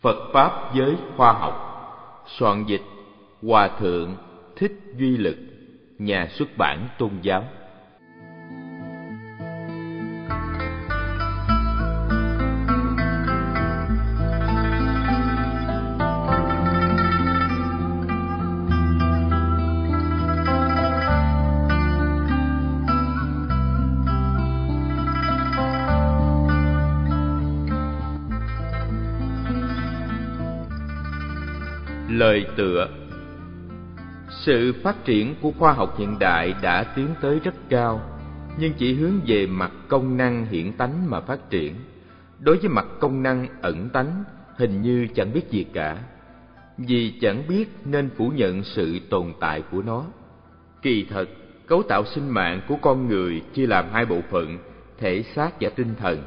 Phật Pháp với khoa học. Soạn dịch Hòa Thượng Thích Duy Lực, Nhà xuất bản Tôn giáo. Sự phát triển của khoa học hiện đại đã tiến tới rất cao, nhưng chỉ hướng về mặt công năng hiển tánh mà phát triển. Đối với mặt công năng ẩn tánh, hình như chẳng biết gì cả. Vì chẳng biết nên phủ nhận sự tồn tại của nó. Kỳ thật, cấu tạo sinh mạng của con người chia làm hai bộ phận, thể xác và tinh thần.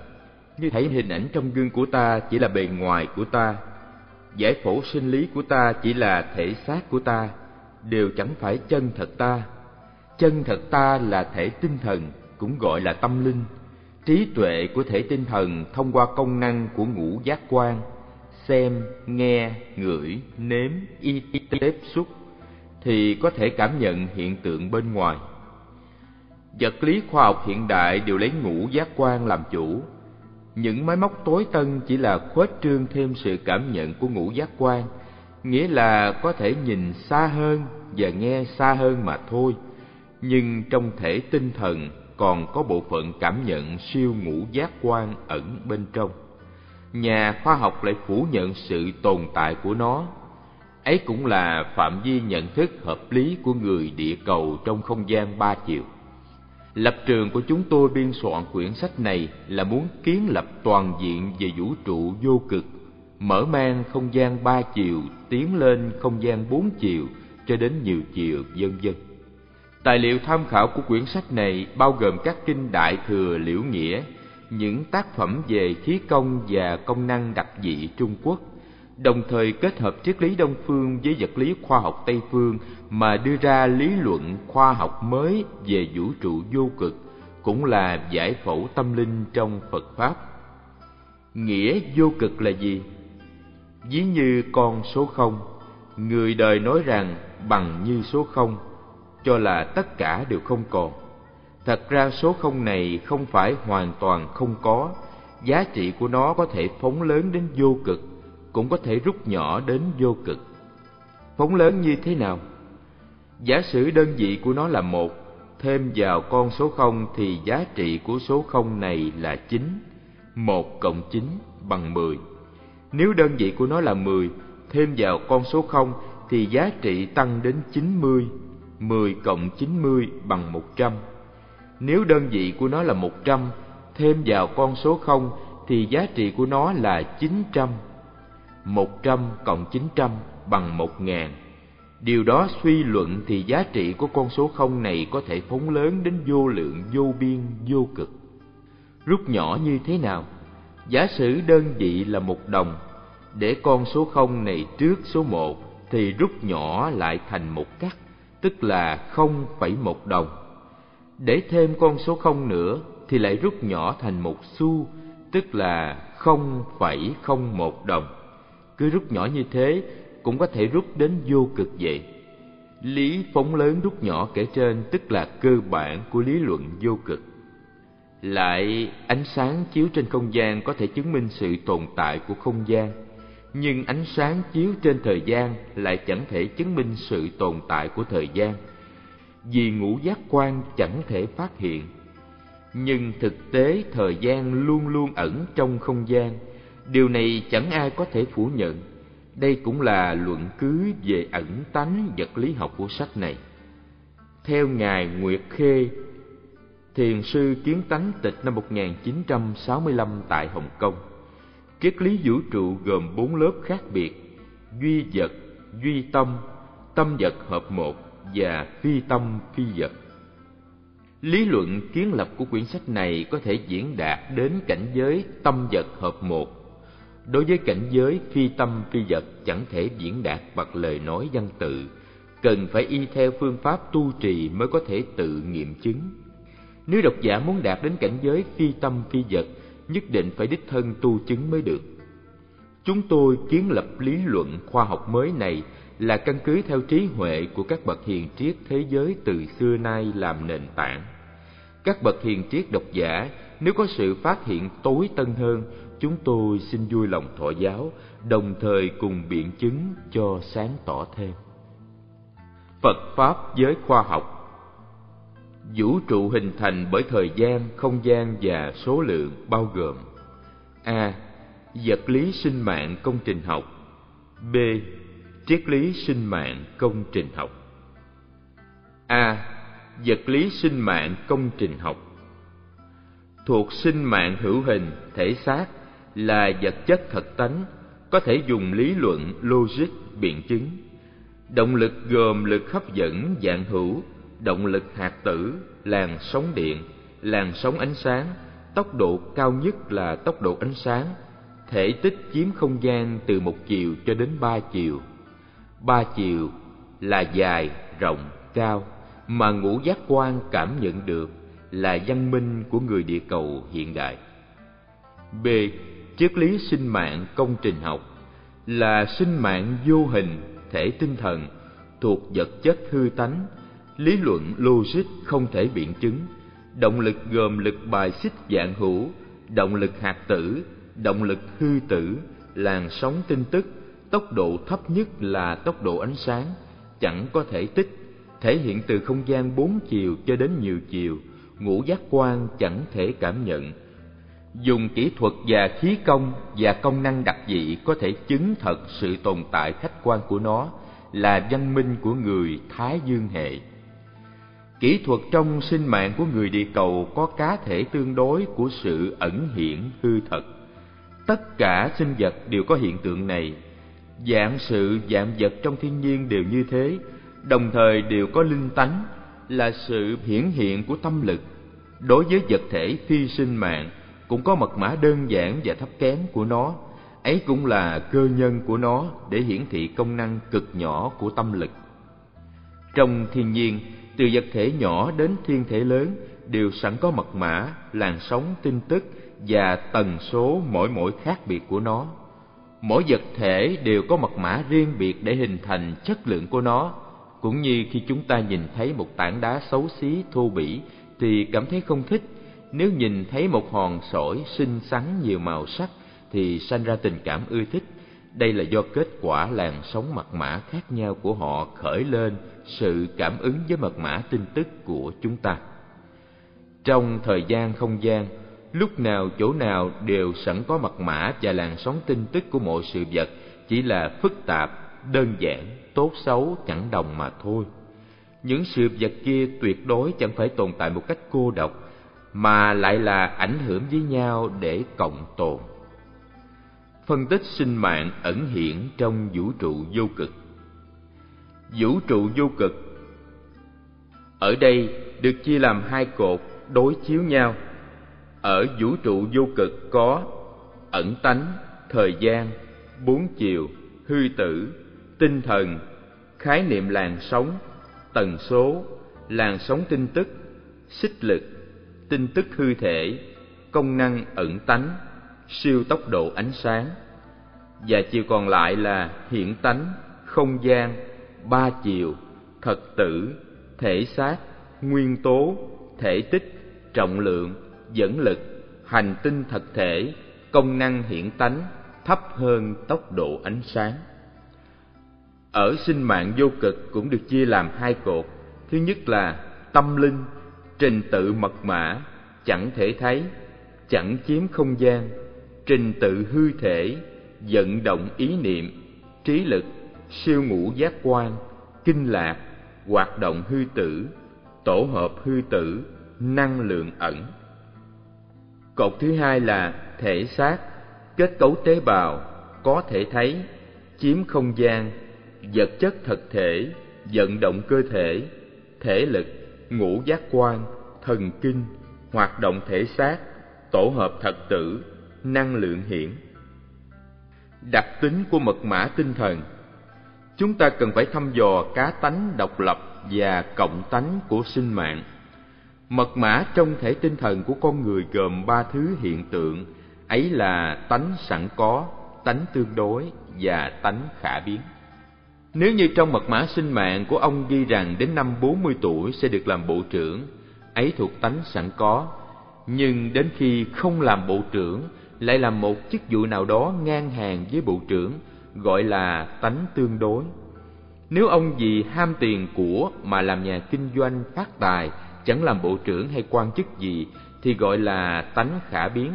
Như thấy hình ảnh trong gương của ta chỉ là bề ngoài của ta, giải phẫu sinh lý của ta chỉ là thể xác của ta đều chẳng phải chân thật ta. Chân thật ta là thể tinh thần, cũng gọi là tâm linh. Trí tuệ của thể tinh thần thông qua công năng của ngũ giác quan, xem, nghe, ngửi, nếm, y tiếp xúc, thì có thể cảm nhận hiện tượng bên ngoài. Vật lý khoa học hiện đại đều lấy ngũ giác quan làm chủ. Những máy móc tối tân chỉ là khuếch trương thêm sự cảm nhận của ngũ giác quan nghĩa là có thể nhìn xa hơn và nghe xa hơn mà thôi. Nhưng trong thể tinh thần còn có bộ phận cảm nhận siêu ngũ giác quan ẩn bên trong. Nhà khoa học lại phủ nhận sự tồn tại của nó. Ấy cũng là phạm vi nhận thức hợp lý của người địa cầu trong không gian ba chiều. Lập trường của chúng tôi biên soạn quyển sách này là muốn kiến lập toàn diện về vũ trụ vô cực, mở mang không gian ba chiều, tiến lên không gian bốn chiều cho đến nhiều chiều, vân vân. Tài liệu tham khảo của quyển sách này bao gồm các kinh đại thừa liễu nghĩa, những tác phẩm về khí công và công năng đặc dị Trung Quốc, đồng thời kết hợp triết lý Đông phương với vật lý khoa học Tây phương mà đưa ra lý luận khoa học mới về vũ trụ vô cực, cũng là giải phẫu tâm linh trong Phật pháp. Nghĩa vô cực là gì? Ví như con số không, người đời nói rằng bằng như số không, cho là tất cả đều không còn. Thật ra số không này không phải hoàn toàn không có, giá trị của nó có thể phóng lớn đến vô cực cũng có thể rút nhỏ đến vô cực. Phóng lớn như thế nào? Giả sử đơn vị của nó là một, thêm vào con số không thì giá trị của số không này là chín. Một cộng chín bằng mười. Nếu đơn vị của nó là mười, thêm vào con số không thì giá trị tăng đến chín mươi. Mười cộng chín mươi bằng một trăm. Nếu đơn vị của nó là một trăm, thêm vào con số không thì giá trị của nó là chín trăm. 100 cộng 900 bằng 1000. Điều đó suy luận thì giá trị của con số không này có thể phóng lớn đến vô lượng, vô biên, vô cực. Rút nhỏ như thế nào? Giả sử đơn vị là một đồng, để con số không này trước số một thì rút nhỏ lại thành một cắt, tức là không phẩy một đồng. Để thêm con số không nữa thì lại rút nhỏ thành một xu, tức là không phẩy không một đồng. Cứ rút nhỏ như thế cũng có thể rút đến vô cực vậy. Lý phóng lớn rút nhỏ kể trên tức là cơ bản của lý luận vô cực lại ánh sáng chiếu trên không gian có thể chứng minh sự tồn tại của không gian nhưng ánh sáng chiếu trên thời gian lại chẳng thể chứng minh sự tồn tại của thời gian vì ngũ giác quan chẳng thể phát hiện nhưng thực tế thời gian luôn luôn ẩn trong không gian Điều này chẳng ai có thể phủ nhận. Đây cũng là luận cứ về ẩn tánh vật lý học của sách này. Theo Ngài Nguyệt Khê, Thiền sư kiến tánh tịch năm 1965 tại Hồng Kông, triết lý vũ trụ gồm bốn lớp khác biệt: duy vật, duy tâm, tâm vật hợp một và phi tâm phi vật. Lý luận kiến lập của quyển sách này có thể diễn đạt đến cảnh giới tâm vật hợp một. Đối với cảnh giới phi tâm phi vật chẳng thể diễn đạt bằng lời nói văn tự cần phải y theo phương pháp tu trì mới có thể tự nghiệm chứng nếu độc giả muốn đạt đến cảnh giới phi tâm phi vật, nhất định phải đích thân tu chứng mới được. Chúng tôi kiến lập lý luận khoa học mới này là căn cứ theo trí huệ của các bậc hiền triết thế giới từ xưa nay làm nền tảng. Các bậc hiền triết độc giả, nếu có sự phát hiện tối tân hơn, chúng tôi xin vui lòng thọ giáo, đồng thời cùng biện chứng cho sáng tỏ thêm. Phật pháp giới khoa học vũ trụ hình thành bởi thời gian, không gian và số lượng bao gồm a. Vật lý sinh mạng công trình học. B. Triết lý sinh mạng công trình học. A. Vật lý sinh mạng công trình học. Thuộc sinh mạng hữu hình, thể xác là vật chất thật tánh, có thể dùng lý luận, logic, biện chứng. Động lực gồm lực hấp dẫn, dạng hữu động lực hạt tử, làn sóng điện, làn sóng ánh sáng, tốc độ cao nhất là tốc độ ánh sáng, thể tích chiếm không gian từ một chiều cho đến ba chiều. Ba chiều là dài, rộng, cao, mà ngũ giác quan cảm nhận được là văn minh của người địa cầu hiện đại. B. Triết lý sinh mạng công trình học là sinh mạng vô hình, thể tinh thần, thuộc vật chất hư tánh lý luận logic không thể biện chứng. Động lực gồm lực bài xích dạng hữu, động lực hạt tử, động lực hư tử, làn sóng tin tức, tốc độ thấp nhất là tốc độ ánh sáng, chẳng có thể tích, thể hiện từ không gian bốn chiều cho đến nhiều chiều, ngũ giác quan chẳng thể cảm nhận. Dùng kỹ thuật và khí công và công năng đặc dị có thể chứng thật sự tồn tại khách quan của nó là văn minh của người thái dương hệ kỹ thuật trong sinh mạng của người địa cầu có cá thể tương đối của sự ẩn hiện hư thật. Tất cả sinh vật đều có hiện tượng này. Dạng sự, dạng vật trong thiên nhiên đều như thế, đồng thời đều có linh tánh, là sự hiển hiện của tâm lực. Đối với vật thể phi sinh mạng, cũng có mật mã đơn giản và thấp kém của nó. Ấy cũng là cơ nhân của nó để hiển thị công năng cực nhỏ của tâm lực. Trong thiên nhiên từ vật thể nhỏ đến thiên thể lớn đều sẵn có mật mã, làn sóng, tin tức và tần số mỗi mỗi khác biệt của nó. Mỗi vật thể đều có mật mã riêng biệt để hình thành chất lượng của nó. Cũng như khi chúng ta nhìn thấy một tảng đá xấu xí, thô bỉ, thì cảm thấy không thích. Nếu nhìn thấy một hòn sỏi xinh xắn nhiều màu sắc, thì sanh ra tình cảm ưa thích. Đây là do kết quả làn sóng mật mã khác nhau của họ khởi lên sự cảm ứng với mật mã tin tức của chúng ta. Trong thời gian không gian, lúc nào chỗ nào đều sẵn có mật mã và làn sóng tin tức của mọi sự vật, chỉ là phức tạp, đơn giản, tốt xấu, chẳng đồng mà thôi. Những sự vật kia tuyệt đối chẳng phải tồn tại một cách cô độc, mà lại là ảnh hưởng với nhau để cộng tồn. Phân tích sinh mạng ẩn hiện trong vũ trụ vô cực vũ trụ vô cực. Ở đây được chia làm hai cột đối chiếu nhau. Ở vũ trụ vô cực có ẩn tánh, thời gian, bốn chiều, hư tử, tinh thần, khái niệm làn sóng, tần số, làn sóng tin tức, xích lực, tin tức hư thể, công năng ẩn tánh, siêu tốc độ ánh sáng. Và chiều còn lại là hiện tánh, không gian ba chiều, thật tử, thể xác, nguyên tố, thể tích, trọng lượng, dẫn lực, hành tinh thật thể, công năng hiện tánh, thấp hơn tốc độ ánh sáng. Ở sinh mạng vô cực cũng được chia làm hai cột. Thứ nhất là tâm linh, trình tự mật mã, chẳng thể thấy, chẳng chiếm không gian, trình tự hư thể, vận động ý niệm, trí lực siêu ngũ giác quan, kinh lạc, hoạt động hư tử, tổ hợp hư tử, năng lượng ẩn. Cột thứ hai là thể xác, kết cấu tế bào, có thể thấy, chiếm không gian, vật chất thật thể, vận động cơ thể thể lực, ngũ giác quan, thần kinh, hoạt động thể xác, tổ hợp thật tử, năng lượng hiển. Đặc tính của mật mã tinh thần chúng ta cần phải thăm dò cá tánh độc lập và cộng tánh của sinh mạng. Mật mã trong thể tinh thần của con người gồm ba thứ hiện tượng. Ấy là tánh sẵn có tánh tương đối và tánh khả biến. Nếu như trong mật mã sinh mạng của ông ghi rằng đến năm 40 tuổi sẽ được làm bộ trưởng, ấy thuộc tánh sẵn có, nhưng đến khi không làm bộ trưởng lại làm một chức vụ nào đó ngang hàng với bộ trưởng, gọi là tánh tương đối. Nếu ông vì ham tiền của mà làm nhà kinh doanh phát tài, chẳng làm bộ trưởng hay quan chức gì thì gọi là tánh khả biến.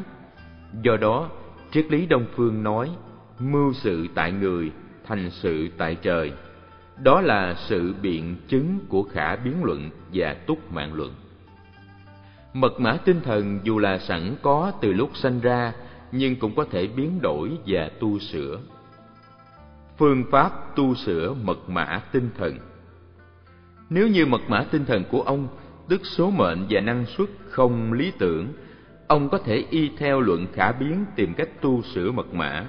Do đó, triết lý Đông phương nói, mưu sự tại người, thành sự tại trời. Đó là sự biện chứng của khả biến luận và túc mạng luận. Mật mã tinh thần dù là sẵn có từ lúc sanh ra, nhưng cũng có thể biến đổi và tu sửa. Phương pháp tu sửa mật mã tinh thần. Nếu như mật mã tinh thần của ông, tức số mệnh và năng suất không lý tưởng, ông có thể y theo luận khả biến tìm cách tu sửa mật mã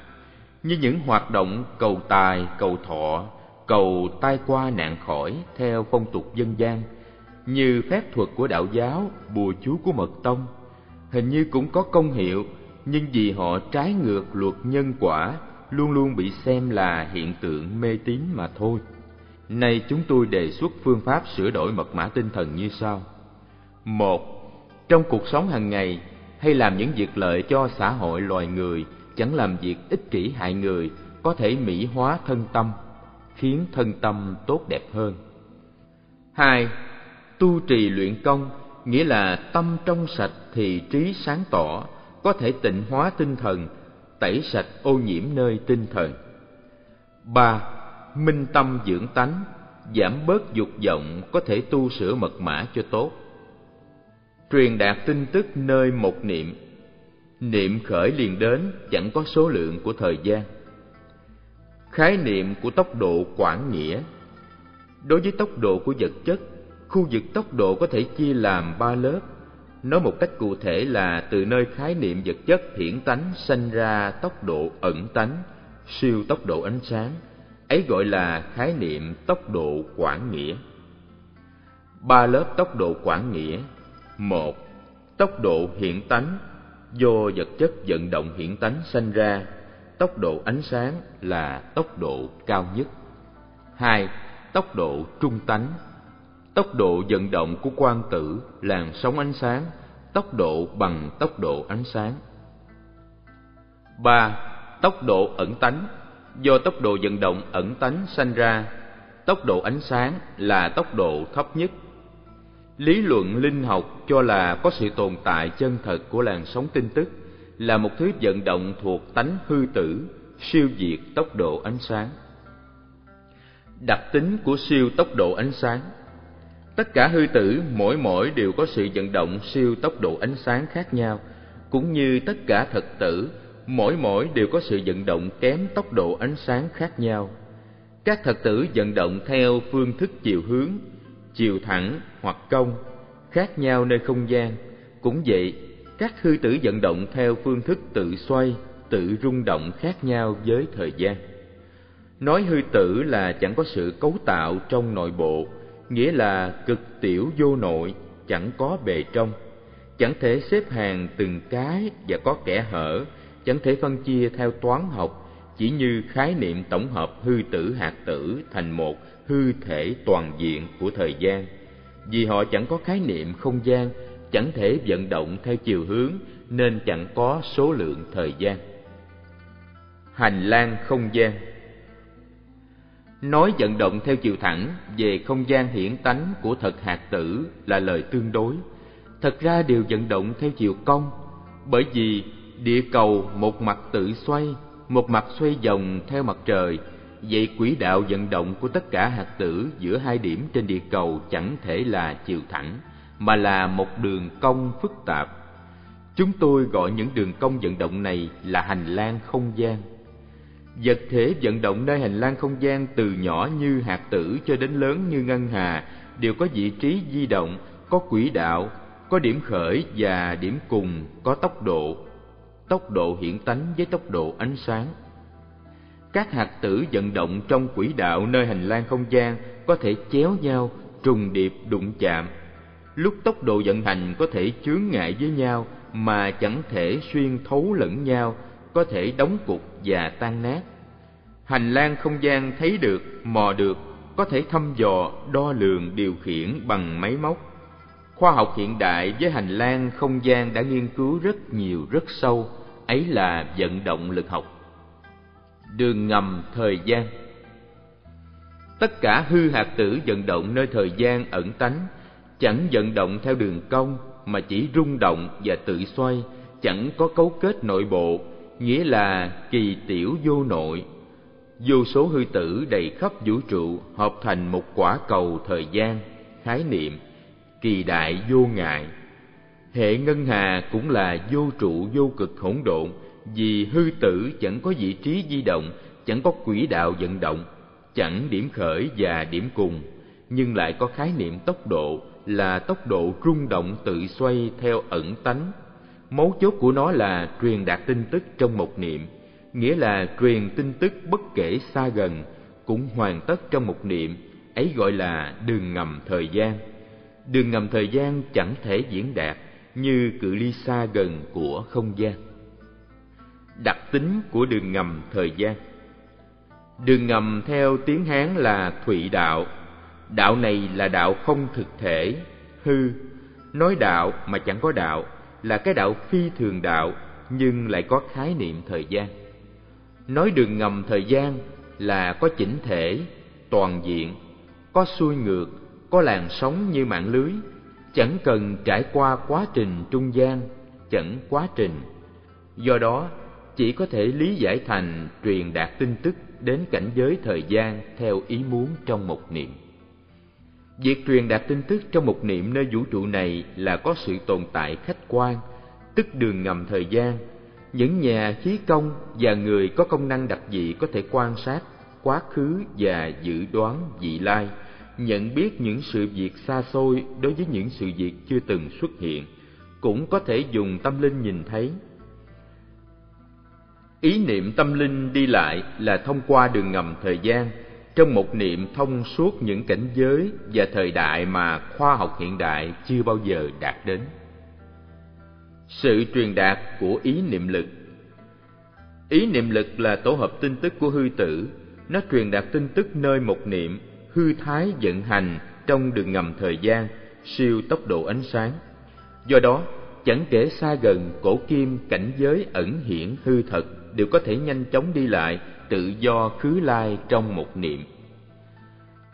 như những hoạt động cầu tài, cầu thọ, cầu tai qua nạn khỏi theo phong tục dân gian, như phép thuật của đạo giáo, bùa chú của mật tông, hình như cũng có công hiệu, nhưng vì họ trái ngược luật nhân quả, luôn luôn bị xem là hiện tượng mê tín mà thôi. Nay chúng tôi đề xuất phương pháp sửa đổi mật mã tinh thần như sau. Một, trong cuộc sống hàng ngày hay làm những việc lợi cho xã hội loài người chẳng làm việc ích kỷ hại người có thể mỹ hóa thân tâm khiến thân tâm tốt đẹp hơn hai tu trì luyện công nghĩa là tâm trong sạch thì trí sáng tỏ có thể tịnh hóa tinh thần tẩy sạch ô nhiễm nơi tinh thần. Ba, minh tâm dưỡng tánh, giảm bớt dục vọng có thể tu sửa mật mã cho tốt. Truyền đạt tin tức nơi một niệm. Niệm khởi liền đến, chẳng có số lượng của thời gian. Khái niệm của tốc độ quảng nghĩa. Đối với tốc độ của vật chất, khu vực tốc độ có thể chia làm ba lớp nói một cách cụ thể là từ nơi khái niệm vật chất hiển tánh sanh ra tốc độ ẩn tánh, siêu tốc độ ánh sáng. Ấy gọi là khái niệm tốc độ quảng nghĩa. Ba lớp tốc độ quảng nghĩa. Một, tốc độ hiện tánh. Do vật chất vận động hiển tánh sanh ra, tốc độ ánh sáng là tốc độ cao nhất. Hai, tốc độ trung tánh tốc độ vận động của quang tử làn sóng ánh sáng, tốc độ bằng tốc độ ánh sáng. Ba, tốc độ ẩn tánh. Do tốc độ vận động ẩn tánh sanh ra, tốc độ ánh sáng là tốc độ thấp nhất. Lý luận linh học cho là có sự tồn tại chân thật của làn sóng tin tức là một thứ vận động thuộc tánh hư tử, siêu diệt tốc độ ánh sáng. Đặc tính của siêu tốc độ ánh sáng tất cả hư tử, mỗi mỗi đều có sự vận động siêu tốc độ ánh sáng khác nhau. Cũng như tất cả thật tử, mỗi mỗi đều có sự vận động kém tốc độ ánh sáng khác nhau. Các thật tử vận động theo phương thức chiều hướng, chiều thẳng hoặc cong, khác nhau nơi không gian. Cũng vậy, các hư tử vận động theo phương thức tự xoay, tự rung động khác nhau với thời gian. Nói hư tử là chẳng có sự cấu tạo trong nội bộ nghĩa là cực tiểu vô nội, chẳng có bề trong. Chẳng thể xếp hàng từng cái và có kẻ hở, chẳng thể phân chia theo toán học, chỉ như khái niệm tổng hợp hư tử, hạt tử thành một hư thể toàn diện của thời gian. Vì họ chẳng có khái niệm không gian, chẳng thể vận động theo chiều hướng, nên chẳng có số lượng thời gian. Hành lang không gian nói vận động theo chiều thẳng về không gian hiển tánh của thật hạt tử là lời tương đối. Thật ra đều vận động theo chiều cong, bởi vì địa cầu một mặt tự xoay, một mặt xoay vòng theo mặt trời. Vậy quỹ đạo vận động của tất cả hạt tử giữa hai điểm trên địa cầu chẳng thể là chiều thẳng, mà là một đường cong phức tạp. Chúng tôi gọi những đường cong vận động này là hành lang không gian vật thể vận động nơi hành lang không gian từ nhỏ như hạt tử cho đến lớn như ngân hà đều có vị trí di động, có quỹ đạo, có điểm khởi và điểm cùng, có tốc độ. Tốc độ hiển tánh với tốc độ ánh sáng. Các hạt tử vận động trong quỹ đạo nơi hành lang không gian có thể chéo nhau, trùng điệp, đụng chạm. Lúc tốc độ vận hành có thể chướng ngại với nhau mà chẳng thể xuyên thấu lẫn nhau có thể đóng cục và tan nát. Hành lang không gian thấy được, mò được, có thể thăm dò, đo lường, điều khiển bằng máy móc. Khoa học hiện đại với hành lang không gian đã nghiên cứu rất nhiều rất sâu, ấy là vận động lực học. Đường ngầm thời gian Tất cả hư hạt tử vận động nơi thời gian ẩn tánh, chẳng vận động theo đường cong mà chỉ rung động và tự xoay, chẳng có cấu kết nội bộ, nghĩa là kỳ tiểu vô nội. Vô số hư tử đầy khắp vũ trụ hợp thành một quả cầu thời gian, khái niệm, kỳ đại vô ngại. Hệ ngân hà cũng là vô trụ vô cực hỗn độn, vì hư tử chẳng có vị trí di động, chẳng có quỹ đạo vận động, chẳng điểm khởi và điểm cùng, nhưng lại có khái niệm tốc độ là tốc độ rung động tự xoay theo ẩn tánh. Mấu chốt của nó là truyền đạt tin tức trong một niệm, nghĩa là truyền tin tức bất kể xa gần, cũng hoàn tất trong một niệm, ấy gọi là đường ngầm thời gian. Đường ngầm thời gian chẳng thể diễn đạt như cự ly xa gần của không gian. Đặc tính của đường ngầm thời gian Đường ngầm theo tiếng Hán là Thụy đạo. Đạo này là đạo không thực thể, hư. Nói đạo mà chẳng có đạo là cái đạo phi thường đạo nhưng lại có khái niệm thời gian. Nói đường ngầm thời gian là có chỉnh thể, toàn diện, có xuôi ngược, có làn sóng như mạng lưới, chẳng cần trải qua quá trình trung gian, chẳng quá trình. Do đó, chỉ có thể lý giải thành truyền đạt tin tức đến cảnh giới thời gian theo ý muốn trong một niệm. Việc truyền đạt tin tức trong một niệm nơi vũ trụ này là có sự tồn tại khách quan, tức đường ngầm thời gian. Những nhà khí công và người có công năng đặc dị có thể quan sát quá khứ và dự đoán vị lai, nhận biết những sự việc xa xôi đối với những sự việc chưa từng xuất hiện, cũng có thể dùng tâm linh nhìn thấy Ý niệm tâm linh đi lại là thông qua đường ngầm thời gian, trong một niệm thông suốt những cảnh giới và thời đại mà khoa học hiện đại chưa bao giờ đạt đến. Sự truyền đạt của ý niệm lực Ý niệm lực là tổ hợp tin tức của hư tử, nó truyền đạt tin tức nơi một niệm, hư thái vận hành trong đường ngầm thời gian, siêu tốc độ ánh sáng. Do đó, chẳng kể xa gần cổ kim cảnh giới ẩn hiển hư thật đều có thể nhanh chóng đi lại tự do khứ lai trong một niệm.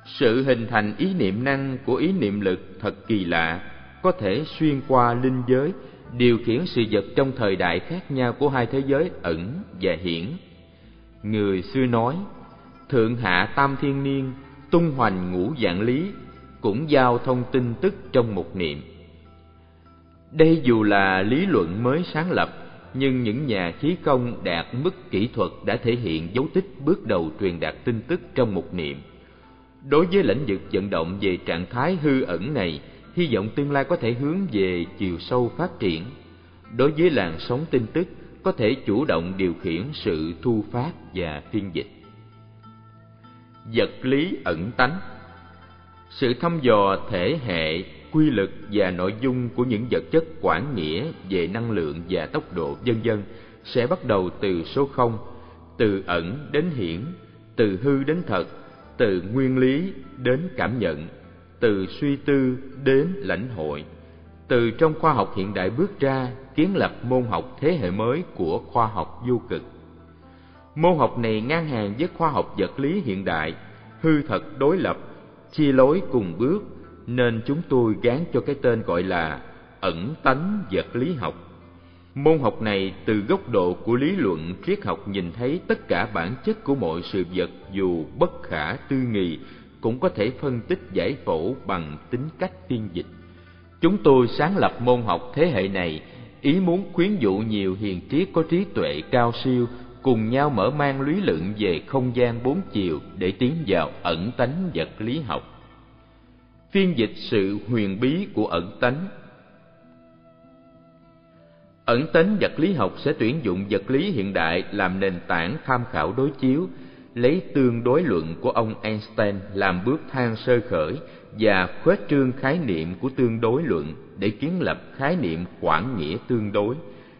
Sự hình thành ý niệm năng của ý niệm lực thật kỳ lạ, có thể xuyên qua linh giới, điều khiển sự vật trong thời đại khác nhau của hai thế giới ẩn và hiển người xưa nói, thượng hạ tam thiên niên tung hoành ngũ dạng lý, cũng giao thông tin tức trong một niệm. Đây dù là lý luận mới sáng lập nhưng những nhà khí công đạt mức kỹ thuật đã thể hiện dấu tích bước đầu truyền đạt tin tức trong một niệm. Đối với lĩnh vực vận động về trạng thái hư ẩn này, hy vọng tương lai có thể hướng về chiều sâu phát triển. Đối với làn sóng tin tức, có thể chủ động điều khiển sự thu phát và phiên dịch. Vật lý ẩn tánh Sự thăm dò thể hệ quy luật và nội dung của những vật chất quản nghĩa về năng lượng và tốc độ vân vân sẽ bắt đầu từ số không, từ ẩn đến hiển, từ hư đến thật, từ nguyên lý đến cảm nhận, từ suy tư đến lãnh hội. Từ trong khoa học hiện đại bước ra kiến lập môn học thế hệ mới của khoa học vô cực. Môn học này ngang hàng với khoa học vật lý hiện đại, hư thật đối lập, chia lối cùng bước nên chúng tôi gán cho cái tên gọi là ẩn tánh vật lý học. Môn học này từ góc độ của lý luận triết học nhìn thấy tất cả bản chất của mọi sự vật dù bất khả tư nghị cũng có thể phân tích giải phẫu bằng tính cách tiên dịch. Chúng tôi sáng lập môn học thế hệ này ý muốn khuyến dụ nhiều hiền triết có trí tuệ cao siêu cùng nhau mở mang lý luận về không gian bốn chiều để tiến vào ẩn tánh vật lý học phiên dịch sự huyền bí của ẩn tánh. Ẩn tánh vật lý học sẽ tuyển dụng vật lý hiện đại làm nền tảng tham khảo đối chiếu, lấy tương đối luận của ông einstein làm bước thang sơ khởi và khuếch trương khái niệm của tương đối luận để kiến lập khái niệm khoảng nghĩa tương đối,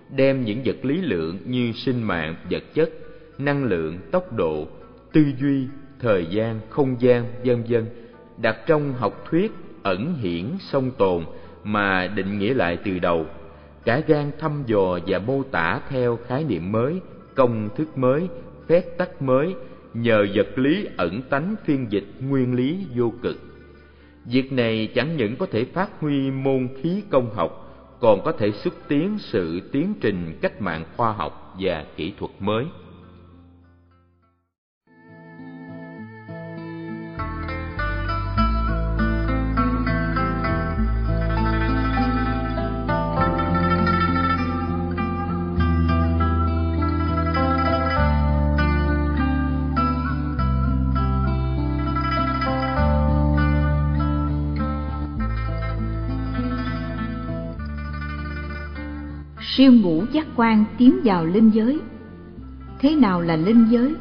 đem những vật lý lượng như sinh mạng, vật chất, năng lượng, tốc độ, tư duy, thời gian, không gian, vân vân đặt trong học thuyết ẩn hiển song tồn mà định nghĩa lại từ đầu. Cả gan thăm dò và mô tả theo khái niệm mới, công thức mới, phép tắc mới, nhờ vật lý ẩn tánh phiên dịch nguyên lý vô cực. Việc này chẳng những có thể phát huy môn khí công học, còn có thể xúc tiến sự tiến trình cách mạng khoa học và kỹ thuật mới. Siêu ngũ giác quan tiến vào linh giới. Thế nào là linh giới?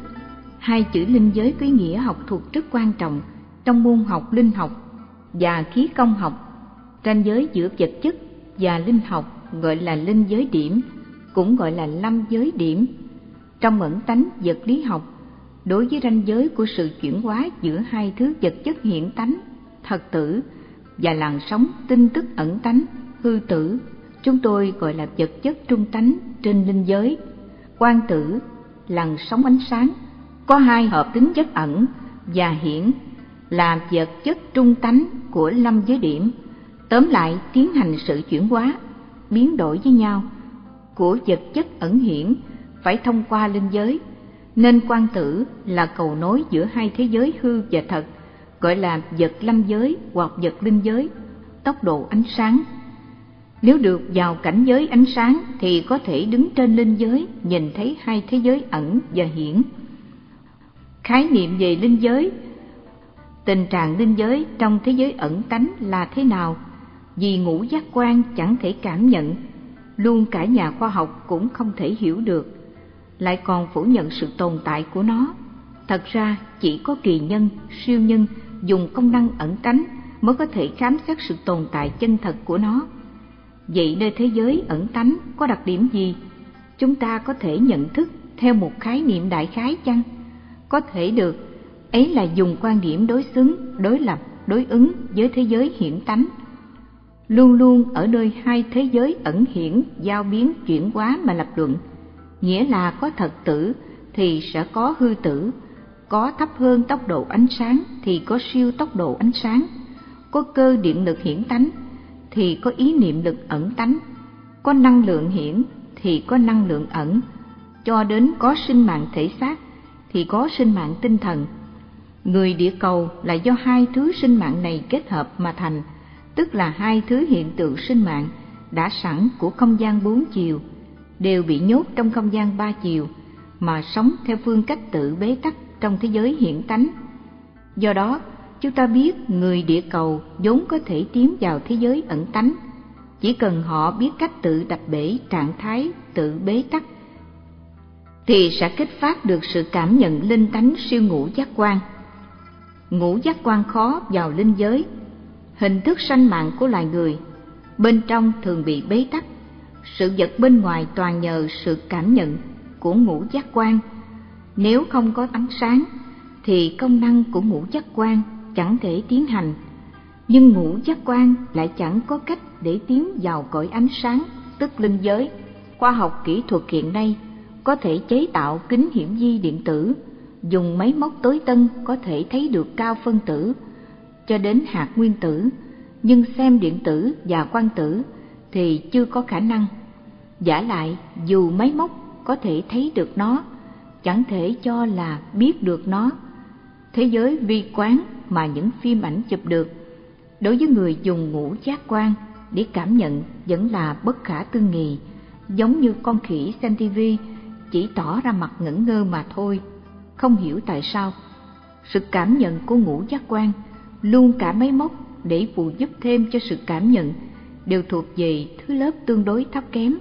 Hai chữ linh giới có ý nghĩa học thuật rất quan trọng trong môn học linh học và khí công học. Ranh giới giữa vật chất và linh học gọi là linh giới điểm, cũng gọi là lâm giới điểm. Trong ẩn tánh vật lý học, đối với ranh giới của sự chuyển hóa giữa hai thứ vật chất hiện tánh, thật tử và làn sóng tinh tức ẩn tánh hư tử chúng tôi gọi là vật chất trung tánh trên linh giới. Quan tử làn sóng ánh sáng, có hai hợp tính chất ẩn và hiển, là vật chất trung tánh của lâm giới điểm. Tóm lại, tiến hành sự chuyển hóa, biến đổi với nhau của vật chất ẩn hiển phải thông qua linh giới. Nên quan tử là cầu nối giữa hai thế giới hư và thật, gọi là vật lâm giới hoặc vật linh giới. Tốc độ ánh sáng nếu được vào cảnh giới ánh sáng thì có thể đứng trên linh giới nhìn thấy hai thế giới ẩn và hiển. Khái niệm về linh giới Tình trạng linh giới trong thế giới ẩn tánh là thế nào? Vì ngũ giác quan chẳng thể cảm nhận, luôn cả nhà khoa học cũng không thể hiểu được, lại còn phủ nhận sự tồn tại của nó. Thật ra chỉ có kỳ nhân, siêu nhân dùng công năng ẩn tánh mới có thể khám xét sự tồn tại chân thật của nó Vậy nơi thế giới ẩn tánh có đặc điểm gì? Chúng ta có thể nhận thức theo một khái niệm đại khái chăng? Có thể được, ấy là dùng quan điểm đối xứng, đối lập, đối ứng với thế giới hiển tánh. Luôn luôn ở nơi hai thế giới ẩn hiển, giao biến, chuyển hóa mà lập luận. Nghĩa là có thật tử thì sẽ có hư tử, có thấp hơn tốc độ ánh sáng thì có siêu tốc độ ánh sáng, có cơ điện lực hiển tánh thì có ý niệm lực ẩn tánh, có năng lượng hiển thì có năng lượng ẩn, cho đến có sinh mạng thể xác thì có sinh mạng tinh thần. Người địa cầu là do hai thứ sinh mạng này kết hợp mà thành, tức là hai thứ hiện tượng sinh mạng đã sẵn của không gian bốn chiều, đều bị nhốt trong không gian ba chiều, mà sống theo phương cách tự bế tắc trong thế giới hiện tánh. Do đó, chúng ta biết người địa cầu vốn có thể tiến vào thế giới ẩn tánh. Chỉ cần họ biết cách tự đập bể trạng thái, tự bế tắc, thì sẽ kích phát được sự cảm nhận linh tánh siêu ngũ giác quan. Ngũ giác quan khó vào linh giới. Hình thức sanh mạng của loài người, bên trong thường bị bế tắc. Sự vật bên ngoài toàn nhờ sự cảm nhận của ngũ giác quan. Nếu không có ánh sáng, thì công năng của ngũ giác quan chẳng thể tiến hành. Nhưng ngũ giác quan lại chẳng có cách để tiến vào cõi ánh sáng, tức linh giới. Khoa học kỹ thuật hiện nay có thể chế tạo kính hiển vi điện tử, dùng máy móc tối tân có thể thấy được cao phân tử, cho đến hạt nguyên tử. Nhưng xem điện tử và quang tử thì chưa có khả năng. Giả lại, dù máy móc có thể thấy được nó, chẳng thể cho là biết được nó. Thế giới vi quán mà những phim ảnh chụp được. Đối với người dùng ngũ giác quan, để cảm nhận vẫn là bất khả tư nghị, giống như con khỉ xem tivi chỉ tỏ ra mặt ngẩn ngơ mà thôi, không hiểu tại sao. Sự cảm nhận của ngũ giác quan luôn cả máy móc để phụ giúp thêm cho sự cảm nhận, đều thuộc về thứ lớp tương đối thấp kém,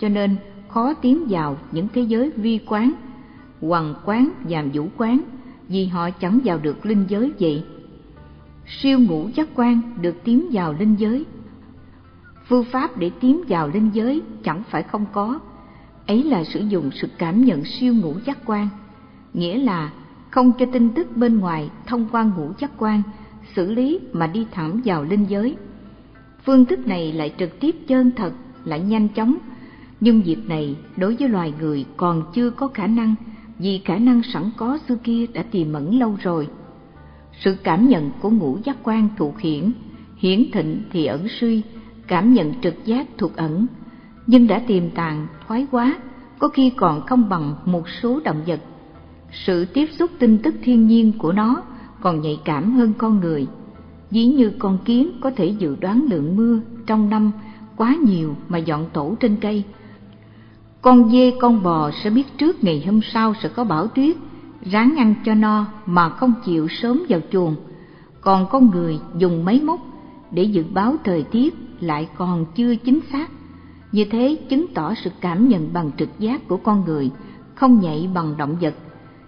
cho nên khó tiến vào những thế giới vi quán hoàng quán và vũ quán vì họ chẳng vào được linh giới vậy. Siêu ngũ giác quan được tiến vào linh giới. Phương pháp để tiến vào linh giới chẳng phải không có. Ấy là sử dụng sự cảm nhận siêu ngũ giác quan. Nghĩa là không cho tin tức bên ngoài thông qua ngũ giác quan xử lý mà đi thẳng vào linh giới. Phương thức này lại trực tiếp chân thật, lại nhanh chóng. Nhưng việc này đối với loài người còn chưa có khả năng vì khả năng sẵn có xưa kia đã tiềm mẫn lâu rồi. Sự cảm nhận của ngũ giác quan thuộc hiển hiển thịnh thì ẩn suy, cảm nhận trực giác thuộc ẩn. Nhưng đã tiềm tàng, thoái quá có khi còn không bằng một số động vật. Sự tiếp xúc tin tức thiên nhiên của nó còn nhạy cảm hơn con người. Ví như con kiến có thể dự đoán lượng mưa trong năm quá nhiều mà dọn tổ trên cây con dê, con bò sẽ biết trước ngày hôm sau sẽ có bão tuyết, ráng ăn cho no mà không chịu sớm vào chuồng. Còn con người dùng máy móc để dự báo thời tiết lại còn chưa chính xác. Như thế chứng tỏ sự cảm nhận bằng trực giác của con người, không nhạy bằng động vật.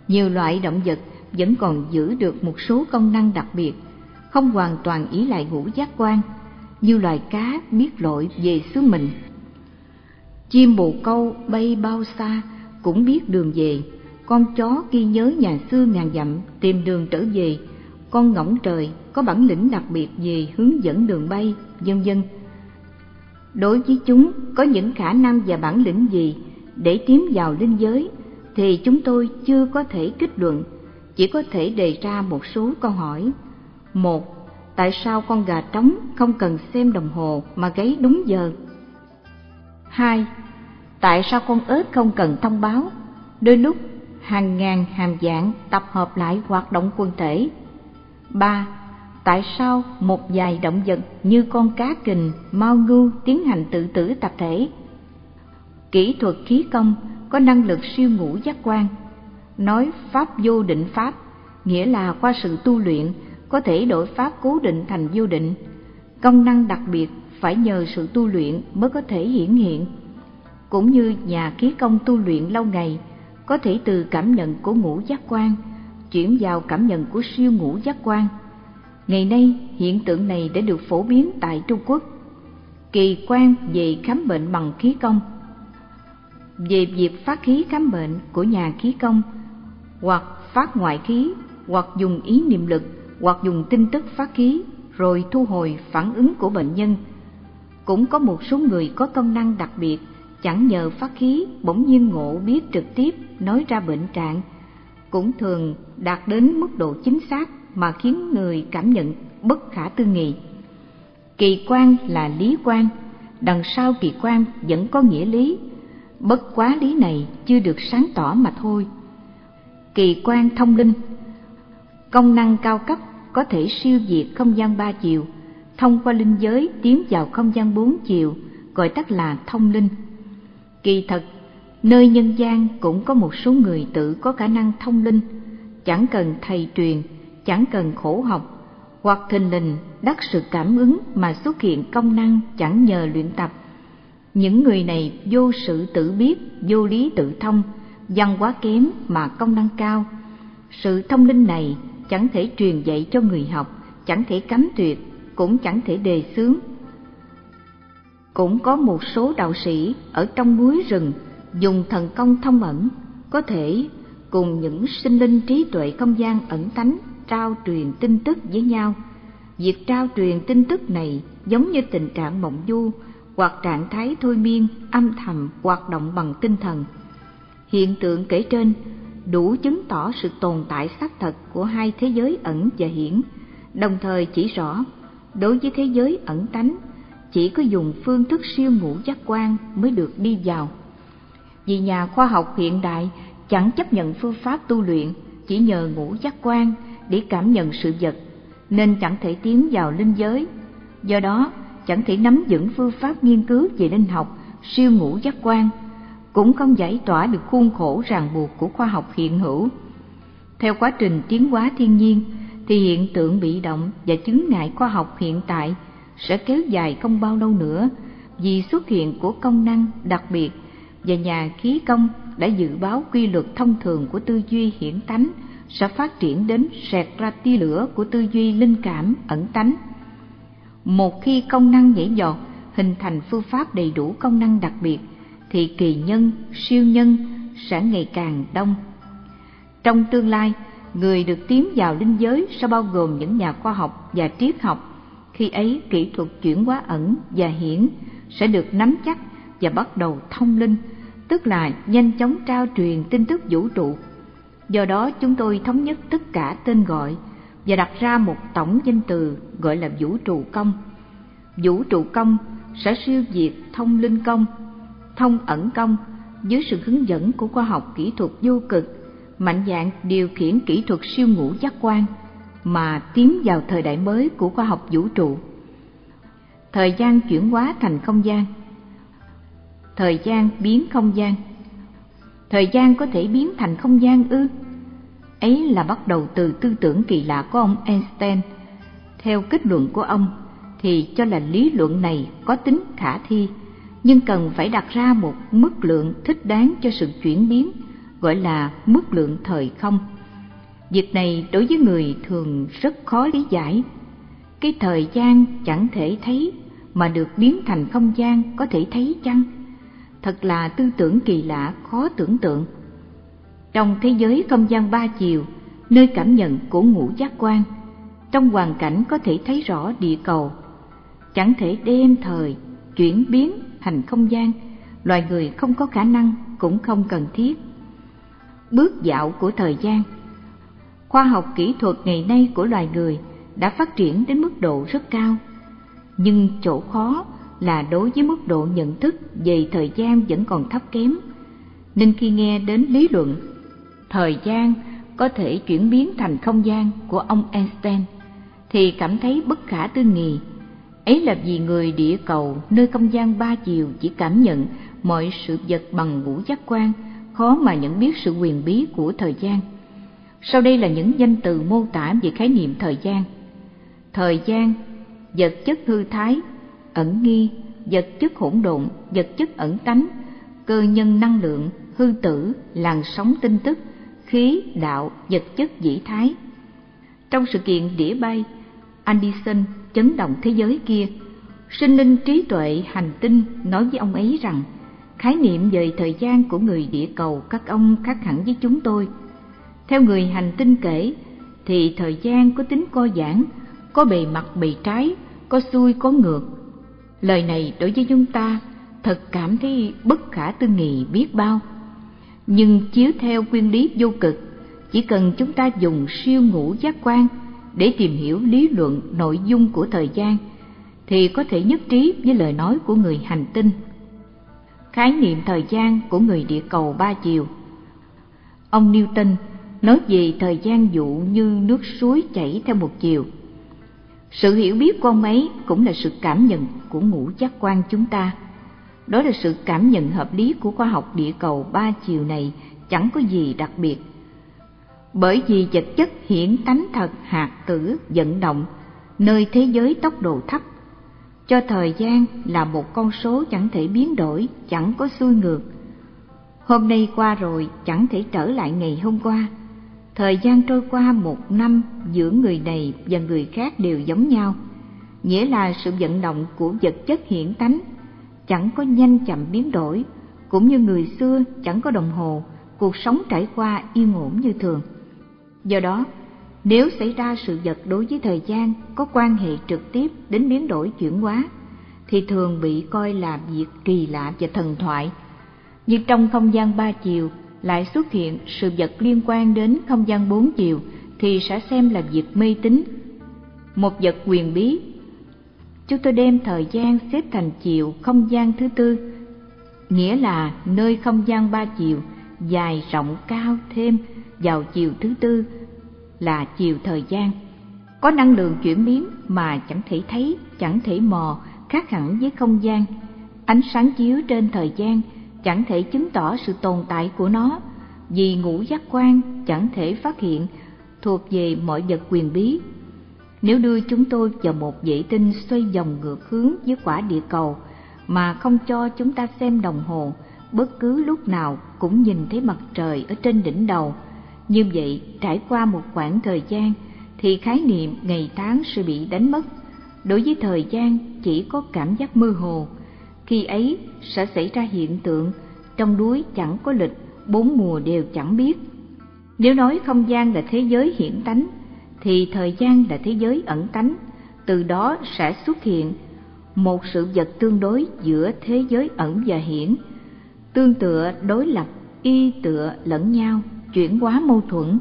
Nhiều loại động vật vẫn còn giữ được một số công năng đặc biệt, không hoàn toàn ý lại ngũ giác quan. Như loài cá biết lội về xứ mình chim bồ câu bay bao xa cũng biết đường về. Con chó ghi nhớ nhà xưa ngàn dặm tìm đường trở về. Con ngỗng trời có bản lĩnh đặc biệt về hướng dẫn đường bay, vân vân. Đối với chúng, có những khả năng và bản lĩnh gì để tiến vào linh giới thì chúng tôi chưa có thể kết luận. Chỉ có thể đề ra một số câu hỏi. Một, tại sao con gà trống không cần xem đồng hồ mà gáy đúng giờ? Hai, tại sao con ếch không cần thông báo? Đôi lúc, hàng ngàn hàm dạng tập hợp lại hoạt động quần thể. Ba, tại sao một vài động vật như con cá kình mao ngưu tiến hành tự tử tập thể? Kỹ thuật khí công có năng lực siêu ngũ giác quan. Nói pháp vô định pháp, nghĩa là qua sự tu luyện, có thể đổi pháp cố định thành vô định. Công năng đặc biệt phải nhờ sự tu luyện mới có thể hiển hiện. Cũng như nhà khí công tu luyện lâu ngày, có thể từ cảm nhận của ngũ giác quan, chuyển vào cảm nhận của siêu ngũ giác quan. Ngày nay, hiện tượng này đã được phổ biến tại trung quốc. Kỳ quan về khám bệnh bằng khí công. Về việc phát khí khám bệnh của nhà khí công, hoặc phát ngoại khí, hoặc dùng ý niệm lực, hoặc dùng tin tức phát khí, rồi thu hồi phản ứng của bệnh nhân cũng có một số người có công năng đặc biệt, chẳng nhờ phát khí bỗng nhiên ngộ biết trực tiếp nói ra bệnh trạng. Cũng thường đạt đến mức độ chính xác mà khiến người cảm nhận bất khả tư nghị. Kỳ quan là lý quan, đằng sau kỳ quan vẫn có nghĩa lý. Bất quá lý này chưa được sáng tỏ mà thôi. Kỳ quan thông linh, công năng cao cấp có thể siêu việt không gian ba chiều thông qua linh giới tiến vào không gian bốn chiều, gọi tắt là thông linh. Kỳ thật, nơi nhân gian cũng có một số người tự có khả năng thông linh. Chẳng cần thầy truyền, chẳng cần khổ học, hoặc thình lình đắc sự cảm ứng mà xuất hiện công năng chẳng nhờ luyện tập. Những người này vô sự tự biết, vô lý tự thông, văn quá kém mà công năng cao. Sự thông linh này chẳng thể truyền dạy cho người học, chẳng thể cấm tuyệt cũng chẳng thể đề xướng. Cũng có một số đạo sĩ ở trong núi rừng dùng thần công thông ẩn, có thể cùng những sinh linh trí tuệ không gian ẩn tánh trao truyền tin tức với nhau. Việc trao truyền tin tức này giống như tình trạng mộng du hoặc trạng thái thôi miên, âm thầm hoạt động bằng tinh thần. Hiện tượng kể trên đủ chứng tỏ sự tồn tại xác thật của hai thế giới ẩn và hiển, đồng thời chỉ rõ đối với thế giới ẩn tánh, chỉ có dùng phương thức siêu ngũ giác quan mới được đi vào. Vì nhà khoa học hiện đại chẳng chấp nhận phương pháp tu luyện, chỉ nhờ ngũ giác quan để cảm nhận sự vật, nên chẳng thể tiến vào linh giới. Do đó, chẳng thể nắm vững phương pháp nghiên cứu về linh học, siêu ngũ giác quan, cũng không giải tỏa được khuôn khổ ràng buộc của khoa học hiện hữu. Theo quá trình tiến hóa thiên nhiên thì hiện tượng bị động và chứng ngại khoa học hiện tại sẽ kéo dài không bao lâu nữa vì xuất hiện của công năng đặc biệt và nhà khí công đã dự báo quy luật thông thường của tư duy hiển tánh sẽ phát triển đến sẹt ra tia lửa của tư duy linh cảm ẩn tánh một khi công năng nhảy giọt hình thành phương pháp đầy đủ công năng đặc biệt thì kỳ nhân, siêu nhân sẽ ngày càng đông. Trong tương lai, người được tiến vào linh giới sẽ bao gồm những nhà khoa học và triết học. Khi ấy, kỹ thuật chuyển hóa ẩn và hiển sẽ được nắm chắc và bắt đầu thông linh, tức là nhanh chóng trao truyền tin tức vũ trụ. Do đó, chúng tôi thống nhất tất cả tên gọi và đặt ra một tổng danh từ gọi là vũ trụ công. Vũ trụ công sẽ siêu diệt thông linh công, thông ẩn công dưới sự hướng dẫn của khoa học kỹ thuật vô cực, mạnh dạng điều khiển kỹ thuật siêu ngũ giác quan mà tiến vào thời đại mới của khoa học vũ trụ. Thời gian chuyển hóa thành không gian Thời gian biến không gian Thời gian có thể biến thành không gian ư? Ấy là bắt đầu từ tư tưởng kỳ lạ của ông Einstein. Theo kết luận của ông, thì cho là lý luận này có tính khả thi, nhưng cần phải đặt ra một mức lượng thích đáng cho sự chuyển biến, gọi là mức lượng thời không. Việc này đối với người thường rất khó lý giải. Cái thời gian chẳng thể thấy mà được biến thành không gian có thể thấy chăng? Thật là tư tưởng kỳ lạ, khó tưởng tượng. Trong thế giới không gian ba chiều, nơi cảm nhận của ngũ giác quan, trong hoàn cảnh có thể thấy rõ địa cầu, chẳng thể đem thời chuyển biến thành không gian, loài người không có khả năng cũng không cần thiết. Bước dạo của thời gian Khoa học kỹ thuật ngày nay của loài người đã phát triển đến mức độ rất cao, nhưng chỗ khó là đối với mức độ nhận thức về thời gian vẫn còn thấp kém. Nên khi nghe đến lý luận thời gian có thể chuyển biến thành không gian của ông Einstein thì cảm thấy bất khả tư nghị. Ấy là vì người địa cầu nơi không gian ba chiều chỉ cảm nhận mọi sự vật bằng ngũ giác quan, khó mà nhận biết sự quyền bí của thời gian. Sau đây là những danh từ mô tả về khái niệm thời gian. Thời gian, vật chất hư thái, ẩn nghi, vật chất hỗn độn, vật chất ẩn tánh, cơ nhân năng lượng, hư tử, làn sóng tin tức, khí, đạo, vật chất dĩ thái. Trong sự kiện đĩa bay, Anderson chấn động thế giới kia, sinh linh trí tuệ hành tinh nói với ông ấy rằng khái niệm về thời gian của người địa cầu các ông khác hẳn với chúng tôi. Theo người hành tinh kể, thì thời gian có tính co giãn, có bề mặt bề trái, có xuôi có ngược. Lời này đối với chúng ta thật cảm thấy bất khả tư nghị biết bao nhưng chiếu theo nguyên lý vô cực chỉ cần chúng ta dùng siêu ngũ giác quan để tìm hiểu lý luận nội dung của thời gian thì có thể nhất trí với lời nói của người hành tinh khái niệm thời gian của người địa cầu ba chiều. Ông newton nói về thời gian dụ như nước suối chảy theo một chiều. Sự hiểu biết của ông ấy cũng là sự cảm nhận của ngũ giác quan chúng ta. Đó là sự cảm nhận hợp lý của khoa học địa cầu ba chiều này chẳng có gì đặc biệt. Bởi vì vật chất hiển tánh thật hạt tử vận động nơi thế giới tốc độ thấp, cho thời gian là một con số chẳng thể biến đổi, chẳng có xuôi ngược. Hôm nay qua rồi chẳng thể trở lại ngày hôm qua. Thời gian trôi qua một năm giữa người này và người khác đều giống nhau, nghĩa là sự vận động của vật chất hiện tánh chẳng có nhanh chậm biến đổi, cũng như người xưa chẳng có đồng hồ, cuộc sống trải qua yên ổn như thường. Do đó, nếu xảy ra sự vật đối với thời gian có quan hệ trực tiếp đến biến đổi chuyển hóa, thì thường bị coi là việc kỳ lạ và thần thoại. Nhưng trong không gian ba chiều lại xuất hiện sự vật liên quan đến không gian bốn chiều thì sẽ xem là việc mê tín. Một vật quyền bí chúng tôi đem thời gian xếp thành chiều không gian thứ tư, nghĩa là nơi không gian ba chiều dài rộng cao thêm vào chiều thứ tư là chiều thời gian. Có năng lượng chuyển biến mà chẳng thể thấy, chẳng thể mò, khác hẳn với không gian. Ánh sáng chiếu trên thời gian chẳng thể chứng tỏ sự tồn tại của nó, vì ngũ giác quan chẳng thể phát hiện thuộc về mọi vật quyền bí nếu đưa chúng tôi vào một vệ tinh xoay vòng ngược hướng với quả địa cầu mà không cho chúng ta xem đồng hồ, bất cứ lúc nào cũng nhìn thấy mặt trời ở trên đỉnh đầu. Như vậy, trải qua một khoảng thời gian thì khái niệm ngày tháng sẽ bị đánh mất. Đối với thời gian chỉ có cảm giác mơ hồ, khi ấy sẽ xảy ra hiện tượng trong núi chẳng có lịch, bốn mùa đều chẳng biết. Nếu nói không gian là thế giới hiển tánh, thì thời gian là thế giới ẩn tánh, từ đó sẽ xuất hiện một sự vật tương đối giữa thế giới ẩn và hiển, tương tựa đối lập, y tựa lẫn nhau, chuyển hóa mâu thuẫn,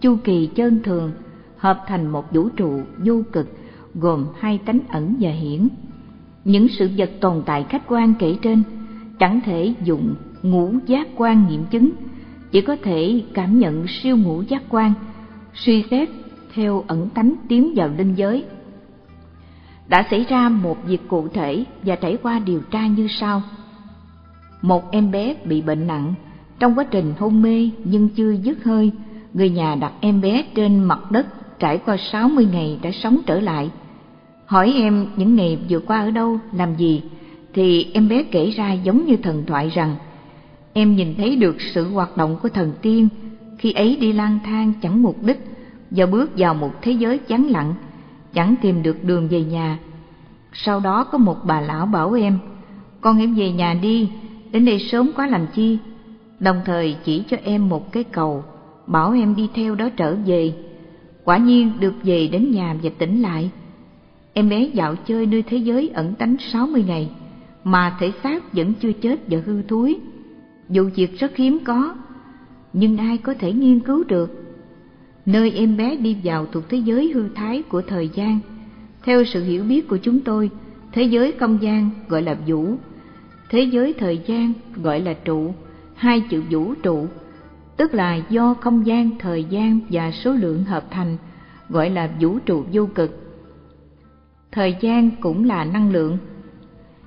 chu kỳ chân thường, hợp thành một vũ trụ vô cực gồm hai tánh ẩn và hiển. Những sự vật tồn tại khách quan kể trên chẳng thể dụng ngũ giác quan nghiệm chứng, chỉ có thể cảm nhận siêu ngũ giác quan, suy xét theo ẩn tánh tiến vào linh giới. Đã xảy ra một việc cụ thể và trải qua điều tra như sau. Một em bé bị bệnh nặng, trong quá trình hôn mê nhưng chưa dứt hơi, người nhà đặt em bé trên mặt đất trải qua 60 ngày đã sống trở lại. Hỏi em những ngày vừa qua ở đâu, làm gì, thì em bé kể ra giống như thần thoại rằng em nhìn thấy được sự hoạt động của thần tiên khi ấy đi lang thang chẳng mục đích và bước vào một thế giới chán lặng, chẳng tìm được đường về nhà. Sau đó có một bà lão bảo em, con em về nhà đi, đến đây sớm quá làm chi, đồng thời chỉ cho em một cái cầu, bảo em đi theo đó trở về. Quả nhiên được về đến nhà và tỉnh lại. Em bé dạo chơi nơi thế giới ẩn tánh 60 ngày, mà thể xác vẫn chưa chết và hư thối. Dù việc rất hiếm có, nhưng ai có thể nghiên cứu được. Nơi em bé đi vào thuộc thế giới hư thái của thời gian. Theo sự hiểu biết của chúng tôi, thế giới không gian gọi là vũ, thế giới thời gian gọi là trụ, hai chữ vũ trụ, tức là do không gian, thời gian và số lượng hợp thành, gọi là vũ trụ vô cực. Thời gian cũng là năng lượng.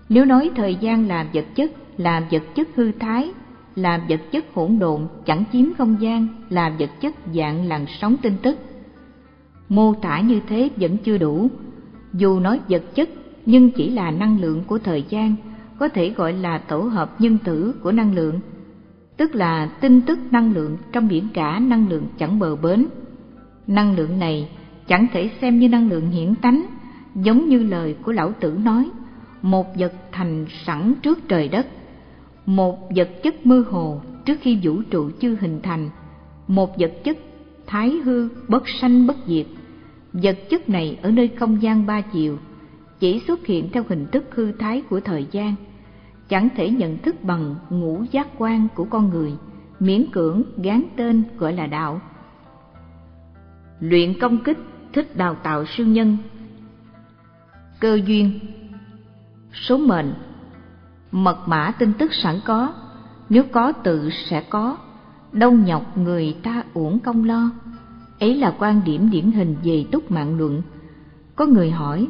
Nếu nói thời gian là vật chất, là vật chất hư thái, là vật chất hỗn độn, chẳng chiếm không gian, là vật chất dạng làn sóng tin tức. Mô tả như thế vẫn chưa đủ. Dù nói vật chất nhưng chỉ là năng lượng của thời gian, có thể gọi là tổ hợp nhân tử của năng lượng, tức là tin tức năng lượng trong biển cả năng lượng chẳng bờ bến. Năng lượng này chẳng thể xem như năng lượng hiển tánh, giống như lời của lão tử nói, một vật thành sẵn trước trời đất, một vật chất mơ hồ trước khi vũ trụ chưa hình thành, một vật chất thái hư bất sanh bất diệt. Vật chất này ở nơi không gian ba chiều, chỉ xuất hiện theo hình thức hư thái của thời gian, chẳng thể nhận thức bằng ngũ giác quan của con người, miễn cưỡng gán tên gọi là đạo. Luyện công kích thích đào tạo siêu nhân Cơ duyên Số mệnh Mật mã tin tức sẵn có, nếu có tự sẽ có, đâu nhọc người ta uổng công lo. Ấy là quan điểm điển hình về túc mạng luận. Có người hỏi,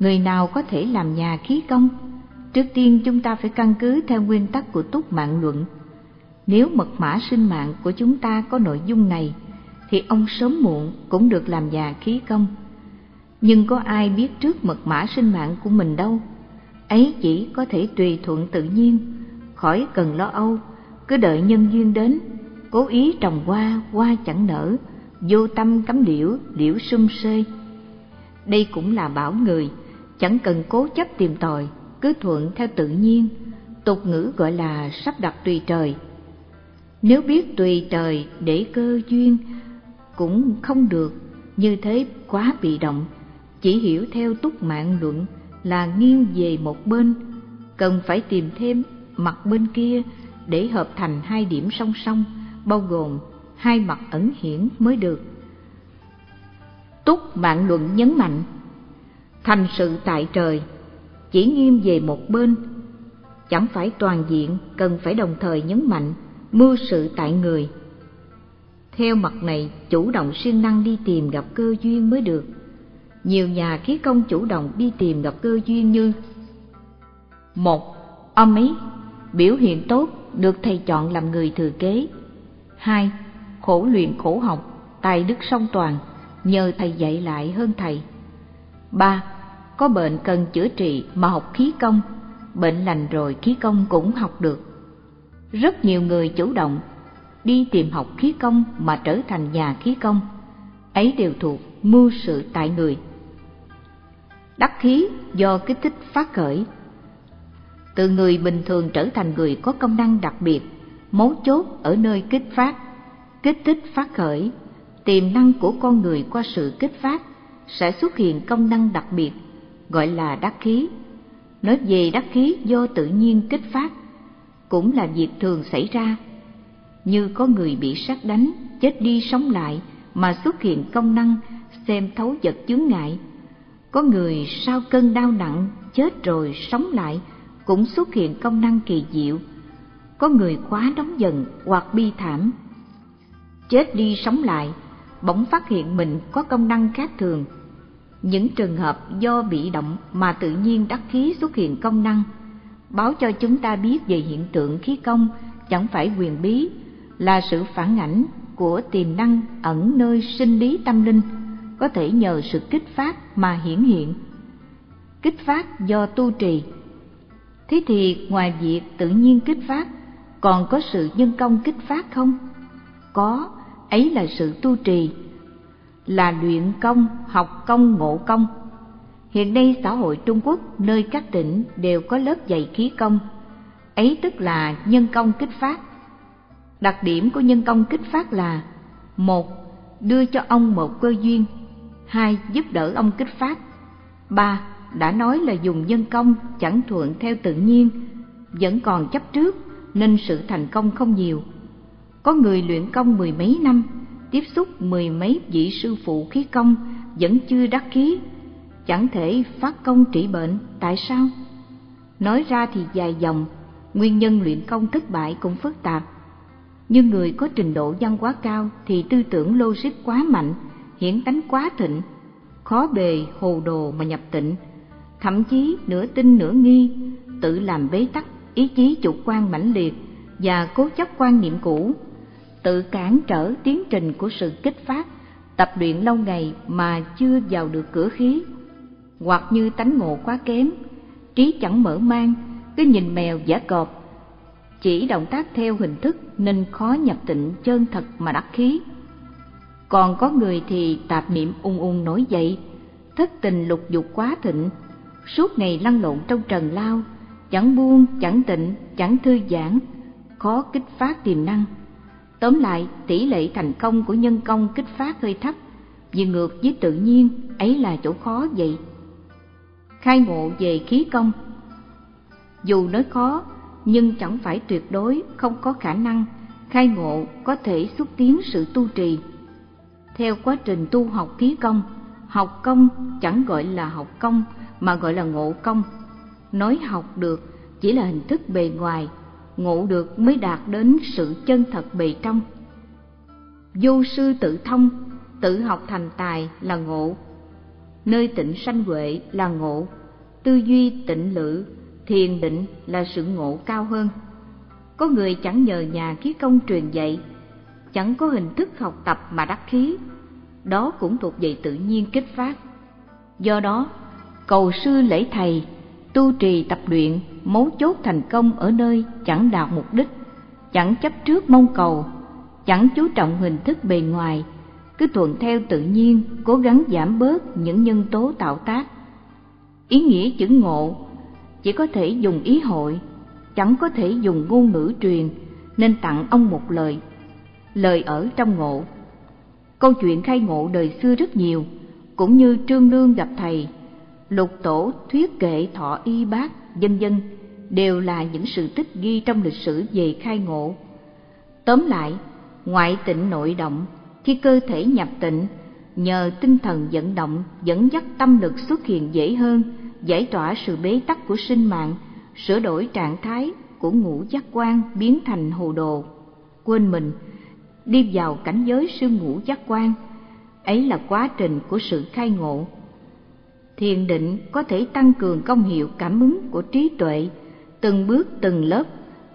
người nào có thể làm nhà khí công? Trước tiên chúng ta phải căn cứ theo nguyên tắc của túc mạng luận. Nếu mật mã sinh mạng của chúng ta có nội dung này, thì ông sớm muộn cũng được làm già khí công. Nhưng có ai biết trước mật mã sinh mạng của mình đâu? Ấy chỉ có thể tùy thuận tự nhiên, khỏi cần lo âu, cứ đợi nhân duyên đến, cố ý trồng hoa, hoa chẳng nở, vô tâm cắm liễu, liễu sum xê. Đây cũng là bảo người, chẳng cần cố chấp tìm tòi, cứ thuận theo tự nhiên, tục ngữ gọi là sắp đặt tùy trời. Nếu biết tùy trời để cơ duyên cũng không được, như thế quá bị động, chỉ hiểu theo túc mạng luận là nghiêng về một bên, cần phải tìm thêm mặt bên kia để hợp thành hai điểm song song, bao gồm hai mặt ẩn hiển mới được. Túc mạng luận nhấn mạnh, thành sự tại trời, chỉ nghiêm về một bên, chẳng phải toàn diện, cần phải đồng thời nhấn mạnh mưu sự tại người. Theo mặt này, chủ động siêng năng đi tìm gặp cơ duyên mới được. Nhiều nhà khí công chủ động đi tìm gặp cơ duyên như một ông ấy biểu hiện tốt được thầy chọn làm người thừa kế. Hai khổ luyện khổ học tài đức song toàn nhờ thầy dạy lại hơn thầy. Ba có bệnh cần chữa trị mà học khí công bệnh lành rồi khí công cũng học được. Rất nhiều người chủ động đi tìm học khí công mà trở thành nhà khí công. Ấy đều thuộc mưu sự tại người. Đắc khí do kích thích phát khởi. Từ người bình thường trở thành người có công năng đặc biệt, mấu chốt ở nơi kích phát, kích thích phát khởi, tiềm năng của con người qua sự kích phát sẽ xuất hiện công năng đặc biệt, gọi là đắc khí. Nói về đắc khí do tự nhiên kích phát, cũng là việc thường xảy ra. Như có người bị sát đánh, chết đi sống lại mà xuất hiện công năng xem thấu vật chướng ngại. Có người sau cơn đau nặng chết rồi sống lại cũng xuất hiện công năng kỳ diệu. Có người quá nóng giận hoặc bi thảm, chết đi sống lại, bỗng phát hiện mình có công năng khác thường. Những trường hợp do bị động mà tự nhiên đắc khí xuất hiện công năng, báo cho chúng ta biết về hiện tượng khí công chẳng phải quyền bí, là sự phản ảnh của tiềm năng ẩn nơi sinh lý tâm linh, có thể nhờ sự kích phát mà hiển hiện. Kích phát do tu trì Thế thì ngoài việc tự nhiên kích phát, còn có sự nhân công kích phát không? Có, ấy là sự tu trì, là luyện công, học công, ngộ công. Hiện nay xã hội Trung Quốc nơi các tỉnh đều có lớp dạy khí công, ấy tức là nhân công kích phát. Đặc điểm của nhân công kích phát là một Đưa cho ông một cơ duyên hai Giúp đỡ ông kích phát ba đã nói là dùng nhân công chẳng thuận theo tự nhiên, vẫn còn chấp trước nên sự thành công không nhiều. Có người luyện công mười mấy năm, tiếp xúc mười mấy vị sư phụ khí công vẫn chưa đắc khí, chẳng thể phát công trị bệnh, tại sao? Nói ra thì dài dòng, nguyên nhân luyện công thất bại cũng phức tạp. Nhưng người có trình độ văn hóa cao thì tư tưởng logic quá mạnh, hiển tánh quá thịnh, khó bề hồ đồ mà nhập tịnh, thậm chí nửa tin nửa nghi, tự làm bế tắc, ý chí chủ quan mãnh liệt và cố chấp quan niệm cũ, tự cản trở tiến trình của sự kích phát, tập luyện lâu ngày mà chưa vào được cửa khí, hoặc như tánh ngộ quá kém, trí chẳng mở mang, cứ nhìn mèo giả cọp, chỉ động tác theo hình thức nên khó nhập tịnh chân thật mà đắc khí. Còn có người thì tạp niệm ung ung nổi dậy, thất tình lục dục quá thịnh, suốt ngày lăn lộn trong trần lao, chẳng buông, chẳng tịnh, chẳng thư giãn, khó kích phát tiềm năng. Tóm lại, tỷ lệ thành công của nhân công kích phát hơi thấp, vì ngược với tự nhiên, ấy là chỗ khó vậy. Khai ngộ về khí công Dù nói khó, nhưng chẳng phải tuyệt đối không có khả năng khai ngộ có thể xúc tiến sự tu trì. Theo quá trình tu học khí công, học công chẳng gọi là học công mà gọi là ngộ công. Nói học được chỉ là hình thức bề ngoài, ngộ được mới đạt đến sự chân thật bề trong. Vô sư tự thông, tự học thành tài là ngộ. Nơi tịnh sanh huệ là ngộ, tư duy tịnh lự, thiền định là sự ngộ cao hơn. Có người chẳng nhờ nhà khí công truyền dạy, chẳng có hình thức học tập mà đắc khí, đó cũng thuộc về tự nhiên kích phát. Do đó, cầu sư lễ thầy, tu trì tập luyện, mấu chốt thành công ở nơi chẳng đạt mục đích, chẳng chấp trước mong cầu, chẳng chú trọng hình thức bề ngoài, cứ thuận theo tự nhiên, cố gắng giảm bớt những nhân tố tạo tác. Ý nghĩa chữ ngộ chỉ có thể dùng ý hội, chẳng có thể dùng ngôn ngữ truyền, nên tặng ông một lời. Lời ở trong ngộ. Câu chuyện khai ngộ đời xưa rất nhiều, cũng như Trương Lương gặp thầy lục tổ thuyết kệ thọ y bác vân dân đều là những sự tích ghi trong lịch sử về khai ngộ. Tóm lại, ngoại tịnh nội động, khi cơ thể nhập tịnh, nhờ tinh thần vận động dẫn dắt tâm lực xuất hiện dễ hơn, giải tỏa sự bế tắc của sinh mạng, sửa đổi trạng thái của ngũ giác quan biến thành hồ đồ. Quên mình, đi vào cảnh giới sư ngũ giác quan, ấy là quá trình của sự khai ngộ. Thiền định có thể tăng cường công hiệu cảm ứng của trí tuệ từng bước từng lớp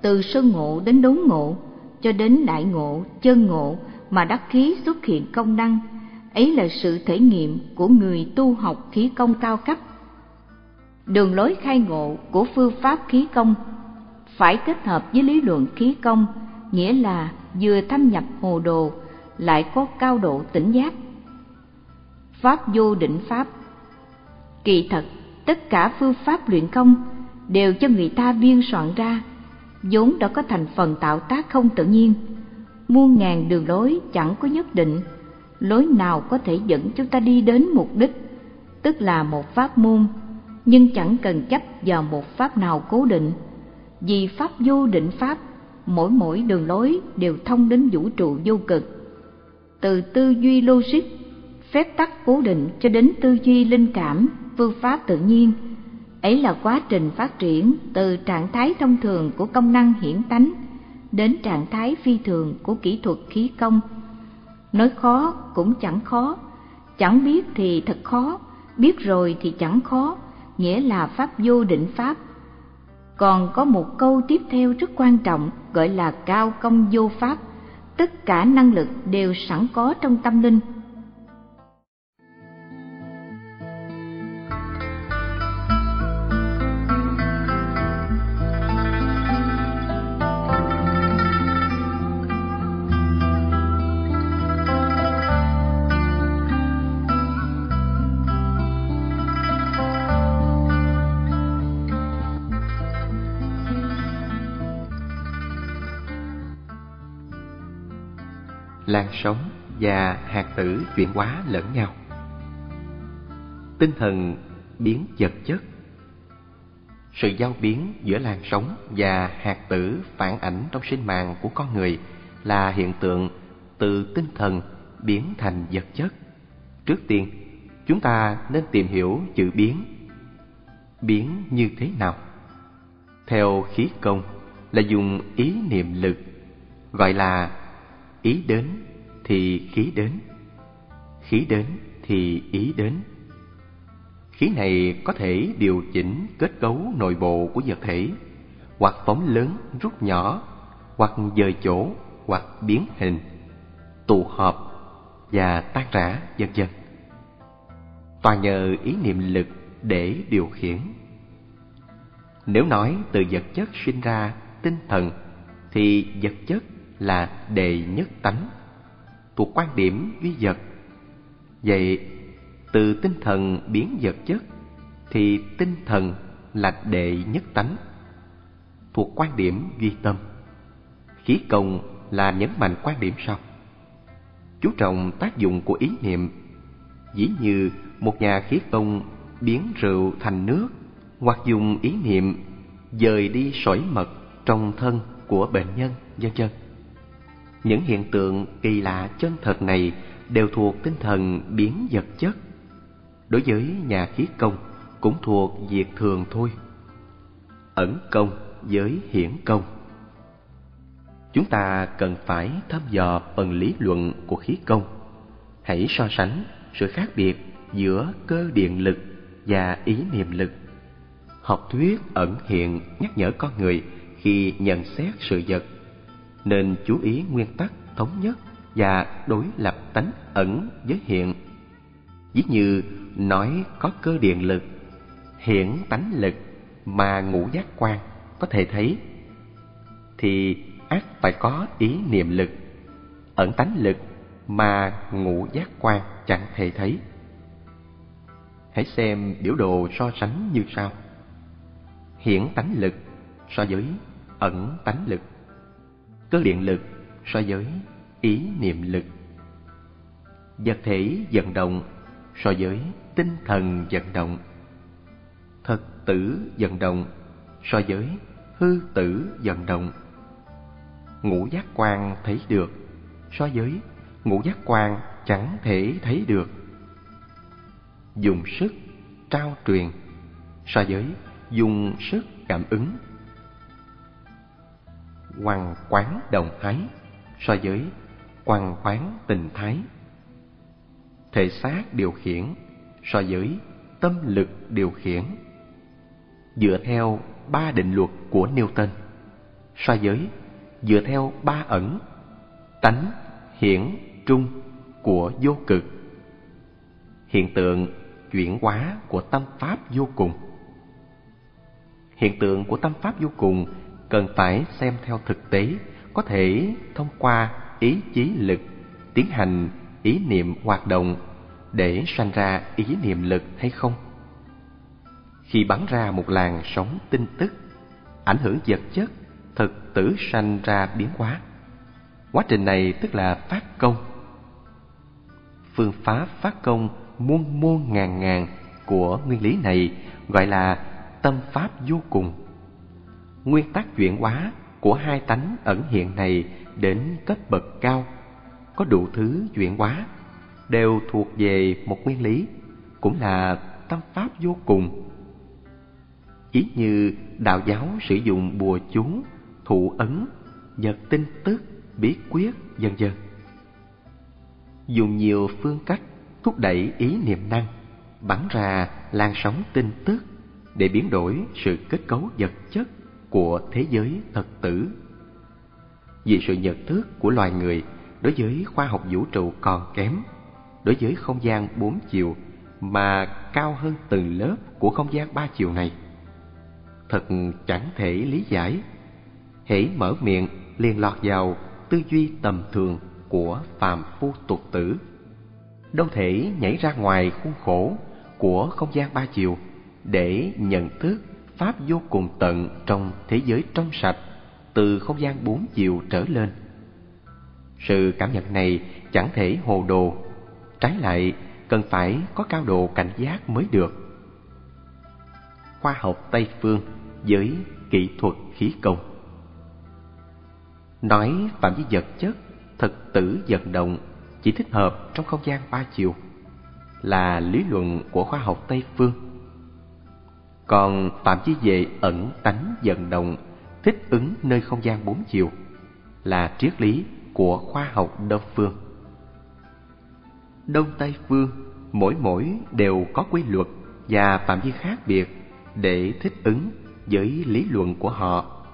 từ sơ ngộ đến đốn ngộ cho đến đại ngộ chân ngộ mà đắc khí xuất hiện công năng. Ấy là sự thể nghiệm của người tu học khí công cao cấp. Đường lối khai ngộ của phương pháp khí công phải kết hợp với lý luận khí công nghĩa là vừa thâm nhập hồ đồ lại có cao độ tỉnh giác. Pháp vô định pháp Kỳ thật, tất cả phương pháp luyện công đều cho người ta biên soạn ra, vốn đã có thành phần tạo tác không tự nhiên. Muôn ngàn đường lối chẳng có nhất định, lối nào có thể dẫn chúng ta đi đến mục đích, tức là một pháp môn, nhưng chẳng cần chấp vào một pháp nào cố định, vì pháp vô định pháp, mỗi mỗi đường lối đều thông đến vũ trụ vô cực. Từ tư duy logic, phép tắc cố định cho đến tư duy linh cảm, phương pháp tự nhiên, ấy là quá trình phát triển từ trạng thái thông thường của công năng hiển tánh đến trạng thái phi thường của kỹ thuật khí công. Nói khó cũng chẳng khó, chẳng biết thì thật khó, biết rồi thì chẳng khó, nghĩa là pháp vô định pháp. Còn có một câu tiếp theo rất quan trọng gọi là cao công vô pháp, tất cả năng lực đều sẵn có trong tâm linh làn sóng và hạt tử chuyển hóa lẫn nhau. Tinh thần biến vật chất Sự giao biến giữa làn sóng và hạt tử phản ảnh trong sinh mạng của con người là hiện tượng từ tinh thần biến thành vật chất. Trước tiên, chúng ta nên tìm hiểu chữ biến. Biến như thế nào? Theo khí công là dùng ý niệm lực, gọi là ý đến thì khí đến. Khí đến thì ý đến. Khí này có thể điều chỉnh kết cấu nội bộ của vật thể, hoặc phóng lớn, rút nhỏ, hoặc dời chỗ, hoặc biến hình, tụ hợp và tan rã, vân vân. Toàn nhờ ý niệm lực để điều khiển. Nếu nói từ vật chất sinh ra tinh thần, thì vật chất là đệ nhất tánh, thuộc quan điểm duy vật. Vậy, từ tinh thần biến vật chất, thì tinh thần là đệ nhất tánh, thuộc quan điểm duy tâm. Khí công là nhấn mạnh quan điểm sau. Chú trọng tác dụng của ý niệm dĩ như một nhà khí công biến rượu thành nước, hoặc dùng ý niệm dời đi sỏi mật trong thân của bệnh nhân, vân vân những hiện tượng kỳ lạ chân thật này đều thuộc tinh thần biến vật chất. Đối với nhà khí công cũng thuộc việc thường thôi. Ẩn công với hiển công Chúng ta cần phải thăm dò phần lý luận của khí công. Hãy so sánh sự khác biệt giữa cơ điện lực và ý niệm lực. Học thuyết ẩn hiện nhắc nhở con người khi nhận xét sự vật nên chú ý nguyên tắc thống nhất và đối lập tánh ẩn với hiện. Ví như nói có cơ điện lực, hiện tánh lực mà ngũ giác quan có thể thấy, thì ác phải có ý niệm lực, ẩn tánh lực mà ngũ giác quan chẳng thể thấy. Hãy xem biểu đồ so sánh như sau. Hiển tánh lực so với ẩn tánh lực cơ điện lực, so với ý niệm lực. Vật thể vận động, so với tinh thần vận động. Thật tử vận động, so với hư tử vận động. Ngũ giác quan thấy được, so với ngũ giác quan chẳng thể thấy được. Dùng sức trao truyền, so với dùng sức cảm ứng. Hoàng quán đồng thái, so với quang quán tình thái. Thể xác điều khiển, so với tâm lực điều khiển. Dựa theo ba định luật của Newton, so với dựa theo ba ẩn, tánh, hiển, trung của vô cực hiện tượng chuyển hóa của tâm pháp vô cùng hiện tượng của tâm pháp vô cùng cần phải xem theo thực tế có thể thông qua ý chí lực tiến hành ý niệm hoạt động để sanh ra ý niệm lực hay không khi bắn ra một làn sóng tin tức, ảnh hưởng vật chất, thực tử sanh ra biến hóa. Quá trình này tức là phát công. Phương pháp phát công muôn muôn ngàn ngàn của nguyên lý này gọi là tâm pháp vô cùng. Nguyên tắc chuyển hóa của hai tánh ẩn hiện này đến cấp bậc cao, có đủ thứ chuyển hóa, đều thuộc về một nguyên lý, cũng là tâm pháp vô cùng. Chỉ như đạo giáo sử dụng bùa chú, thụ ấn, vật tin tức, bí quyết, vân vân. Dùng nhiều phương cách thúc đẩy ý niệm năng, bắn ra làn sóng tin tức để biến đổi sự kết cấu vật chất của thế giới thật tử. Vì sự nhận thức của loài người đối với khoa học vũ trụ còn kém, đối với không gian bốn chiều mà cao hơn từng lớp của không gian ba chiều này. Thật chẳng thể lý giải. Hãy mở miệng liền lọt vào tư duy tầm thường của phàm phu tục tử. Đâu thể nhảy ra ngoài khuôn khổ của không gian ba chiều để nhận thức pháp vô cùng tận trong thế giới trong sạch từ không gian bốn chiều trở lên. Sự cảm nhận này chẳng thể hồ đồ, trái lại cần phải có cao độ cảnh giác mới được. Khoa học Tây phương với kỹ thuật khí công Nói phạm vi vật chất, thực tử vận động chỉ thích hợp trong không gian ba chiều là lý luận của khoa học Tây phương. Còn phạm vi về ẩn tánh vận động thích ứng nơi không gian bốn chiều là triết lý của khoa học Đông phương. Đông Tây phương mỗi mỗi đều có quy luật và phạm vi khác biệt để thích ứng với lý luận của họ.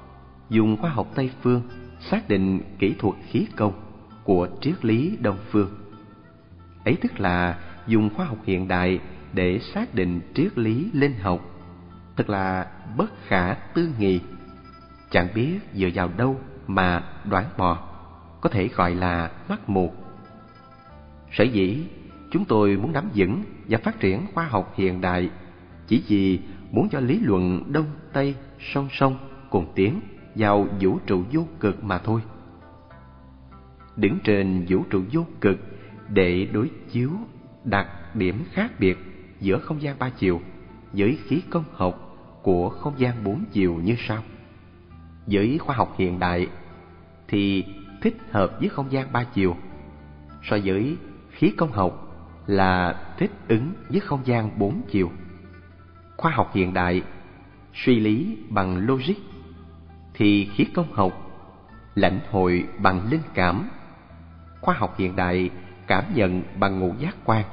Dùng khoa học Tây phương xác định kỹ thuật khí công của triết lý Đông phương. Ấy tức là dùng khoa học hiện đại để xác định triết lý linh học, thật là bất khả tư nghị. Chẳng biết dựa vào đâu mà đoán mò, có thể gọi là mắt mù. Sở dĩ chúng tôi muốn nắm vững và phát triển khoa học hiện đại chỉ vì muốn cho lý luận Đông Tây song song cùng tiến vào vũ trụ vô cực mà thôi. Đứng trên vũ trụ vô cực để đối chiếu đặt điểm khác biệt giữa không gian ba chiều với khí công học của không gian bốn chiều như sau. Với khoa học hiện đại thì thích hợp với không gian ba chiều, so với khí công học là thích ứng với không gian bốn chiều. Khoa học hiện đại suy lý bằng logic thì khí công học lãnh hội bằng linh cảm. Khoa học hiện đại cảm nhận bằng ngũ giác quan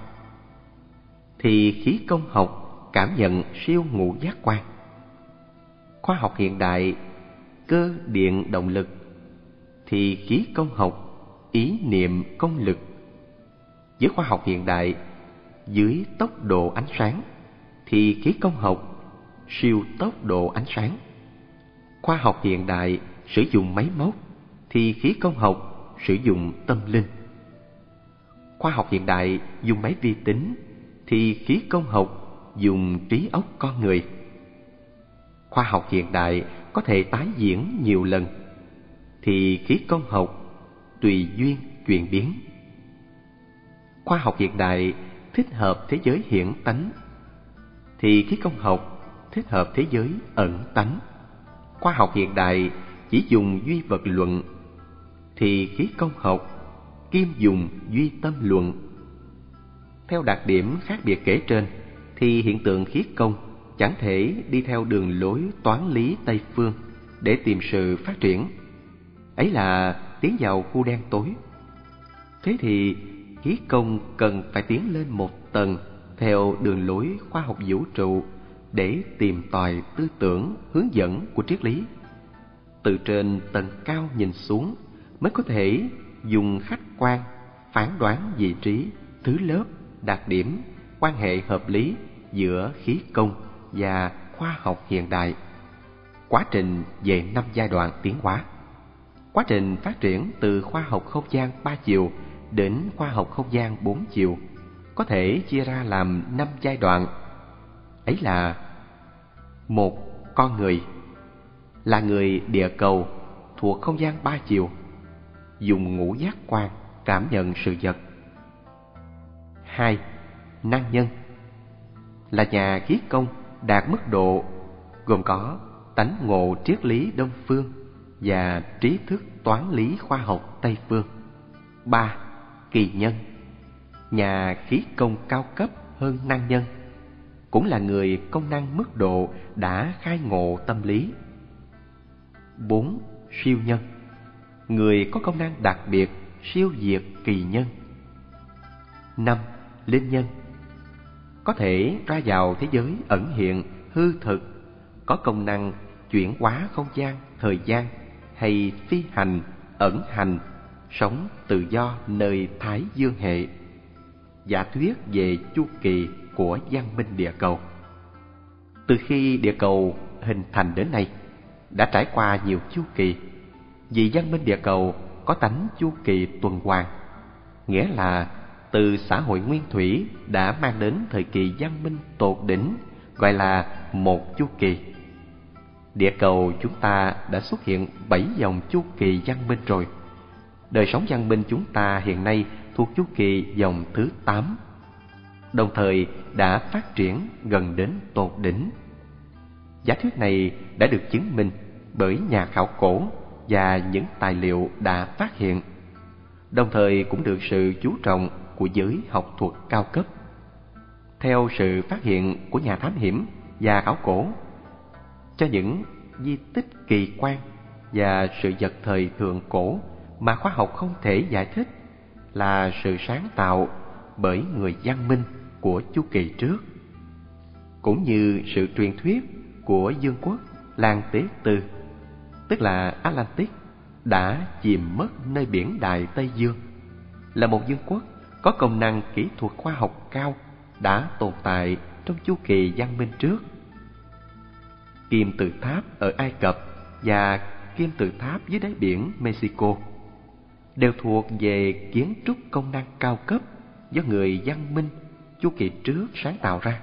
thì khí công học cảm nhận siêu ngũ giác quan. Khoa học hiện đại, cơ điện động lực, thì khí công học, ý niệm công lực. Với khoa học hiện đại, dưới tốc độ ánh sáng, thì khí công học siêu tốc độ ánh sáng. Khoa học hiện đại sử dụng máy móc, thì khí công học sử dụng tâm linh khoa học hiện đại dùng máy vi tính, thì khí công học dùng trí óc con người khoa học hiện đại có thể tái diễn nhiều lần thì khí công học tùy duyên chuyển biến khoa học hiện đại thích hợp thế giới hiển tánh thì khí công học thích hợp thế giới ẩn tánh khoa học hiện đại chỉ dùng duy vật luận thì khí công học kim dùng duy tâm luận. Theo đặc điểm khác biệt kể trên, thì hiện tượng khí công chẳng thể đi theo đường lối toán lý Tây phương để tìm sự phát triển. Ấy là tiến vào khu đen tối. Thế thì khí công cần phải tiến lên một tầng theo đường lối khoa học vũ trụ để tìm tòi tư tưởng hướng dẫn của triết lý. Từ trên tầng cao nhìn xuống mới có thể dùng khách quan phán đoán vị trí, thứ lớp, đặc điểm, quan hệ hợp lý giữa khí công và khoa học hiện đại. Quá trình về năm giai đoạn tiến hóa. Quá trình phát triển từ khoa học không gian ba chiều đến khoa học không gian bốn chiều, có thể chia ra làm năm giai đoạn. Ấy là một con người, là người địa cầu thuộc không gian ba chiều, dùng ngũ giác quan cảm nhận sự vật hai, năng nhân, là nhà khí công đạt mức độ gồm có tánh ngộ triết lý đông phương và trí thức toán lý khoa học tây phương. Ba, kỳ nhân. Nhà khí công cao cấp hơn năng nhân, cũng là người công năng mức độ đã khai ngộ tâm lý. Bốn, siêu nhân. Người có công năng đặc biệt siêu diệt kỳ nhân. Năm, linh nhân có thể ra vào thế giới ẩn hiện, hư thực, có công năng chuyển hóa không gian, thời gian hay phi hành, ẩn hành, sống tự do nơi thái dương hệ. Giả thuyết về chu kỳ của văn minh địa cầu. Từ khi địa cầu hình thành đến nay, đã trải qua nhiều chu kỳ. Vì văn minh địa cầu có tánh chu kỳ tuần hoàn, nghĩa là từ xã hội nguyên thủy đã mang đến thời kỳ văn minh tột đỉnh, gọi là một chu kỳ. Địa cầu chúng ta đã xuất hiện bảy dòng chu kỳ văn minh rồi. Đời sống văn minh chúng ta hiện nay thuộc chu kỳ dòng thứ tám, đồng thời đã phát triển gần đến tột đỉnh. Giả thuyết này đã được chứng minh bởi nhà khảo cổ và những tài liệu đã phát hiện. Đồng thời cũng được sự chú trọng của giới học thuật cao cấp. Theo sự phát hiện của nhà thám hiểm và khảo cổ, cho những di tích kỳ quan và sự vật thời thượng cổ mà khoa học không thể giải thích là sự sáng tạo bởi người văn minh của chu kỳ trước cũng như sự truyền thuyết của dương quốc Lan Tế Tư tức là Atlantis đã chìm mất nơi biển Đại Tây Dương là một dương quốc có công năng kỹ thuật khoa học cao đã tồn tại trong chu kỳ văn minh trước. Kim tự tháp ở Ai Cập và kim tự tháp dưới đáy biển Mexico đều thuộc về kiến trúc công năng cao cấp do người văn minh chu kỳ trước sáng tạo ra.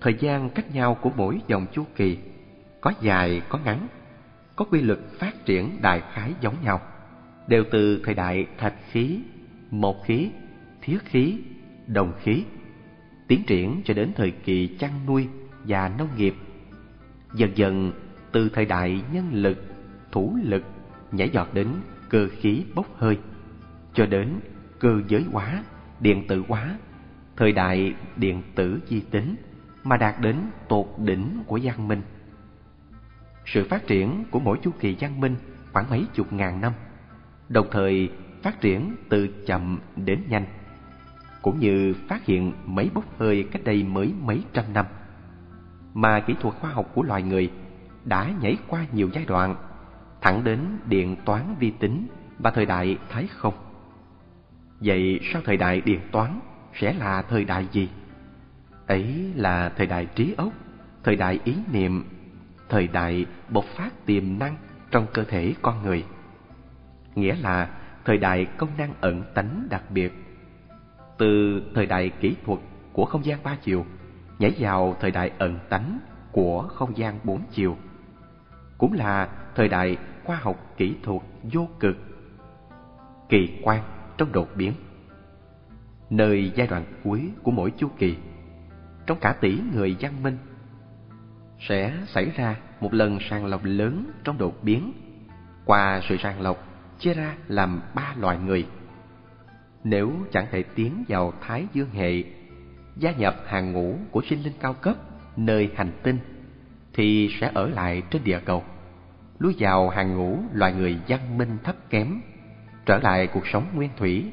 Thời gian cách nhau của mỗi dòng chu kỳ có dài có ngắn, có quy luật phát triển đại khái giống nhau, đều từ thời đại thạch khí một khí, thiết khí, đồng khí, tiến triển cho đến thời kỳ chăn nuôi và nông nghiệp. Dần dần từ thời đại nhân lực, thủ lực nhảy giọt đến cơ khí bốc hơi, cho đến cơ giới hóa, điện tử hóa, thời đại điện tử di tính mà đạt đến tột đỉnh của văn minh. Sự phát triển của mỗi chu kỳ văn minh khoảng mấy chục ngàn năm, đồng thời phát triển từ chậm đến nhanh, cũng như phát hiện mấy bốc hơi cách đây mới mấy trăm năm, mà kỹ thuật khoa học của loài người đã nhảy qua nhiều giai đoạn, thẳng đến điện toán vi tính và thời đại thái không. Vậy sau thời đại điện toán sẽ là thời đại gì? Ấy là thời đại trí óc, thời đại ý niệm, thời đại bộc phát tiềm năng trong cơ thể con người. Nghĩa là thời đại công năng ẩn tánh đặc biệt. Từ thời đại kỹ thuật của không gian ba chiều nhảy vào thời đại ẩn tánh của không gian bốn chiều. Cũng là thời đại khoa học kỹ thuật vô cực, kỳ quan trong đột biến. Nơi giai đoạn cuối của mỗi chu kỳ, trong cả tỷ người văn minh, sẽ xảy ra một lần sàng lọc lớn trong đột biến. Qua sự sàng lọc chia ra làm ba loại người. Nếu chẳng thể tiến vào Thái Dương hệ, gia nhập hàng ngũ của sinh linh cao cấp nơi hành tinh, thì sẽ ở lại trên địa cầu, lối vào hàng ngũ loài người văn minh thấp kém, trở lại cuộc sống nguyên thủy,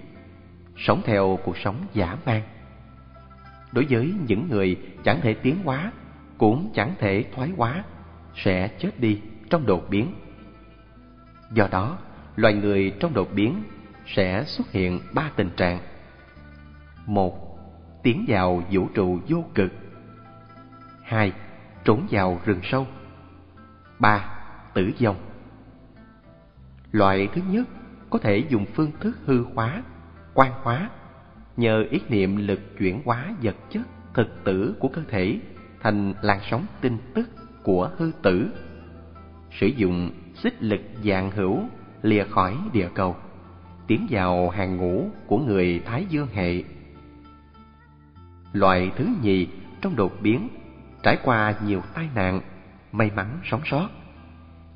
sống theo cuộc sống giả man. Đối với những người chẳng thể tiến hóa, cũng chẳng thể thoái hóa, sẽ chết đi trong đột biến. Do đó, loài người trong đột biến sẽ xuất hiện ba tình trạng. Một, tiến vào vũ trụ vô cực. Hai, trốn vào rừng sâu. Ba, tử vong. Loại thứ nhất có thể dùng phương thức hư hóa, quan hóa, nhờ ý niệm lực chuyển hóa vật chất thực tử của cơ thể thành làn sóng tin tức của hư tử. Sử dụng xích lực dạng hữu lìa khỏi địa cầu, tiến vào hàng ngũ của người Thái Dương hệ. Loại thứ nhì trong đột biến trải qua nhiều tai nạn, may mắn sống sót.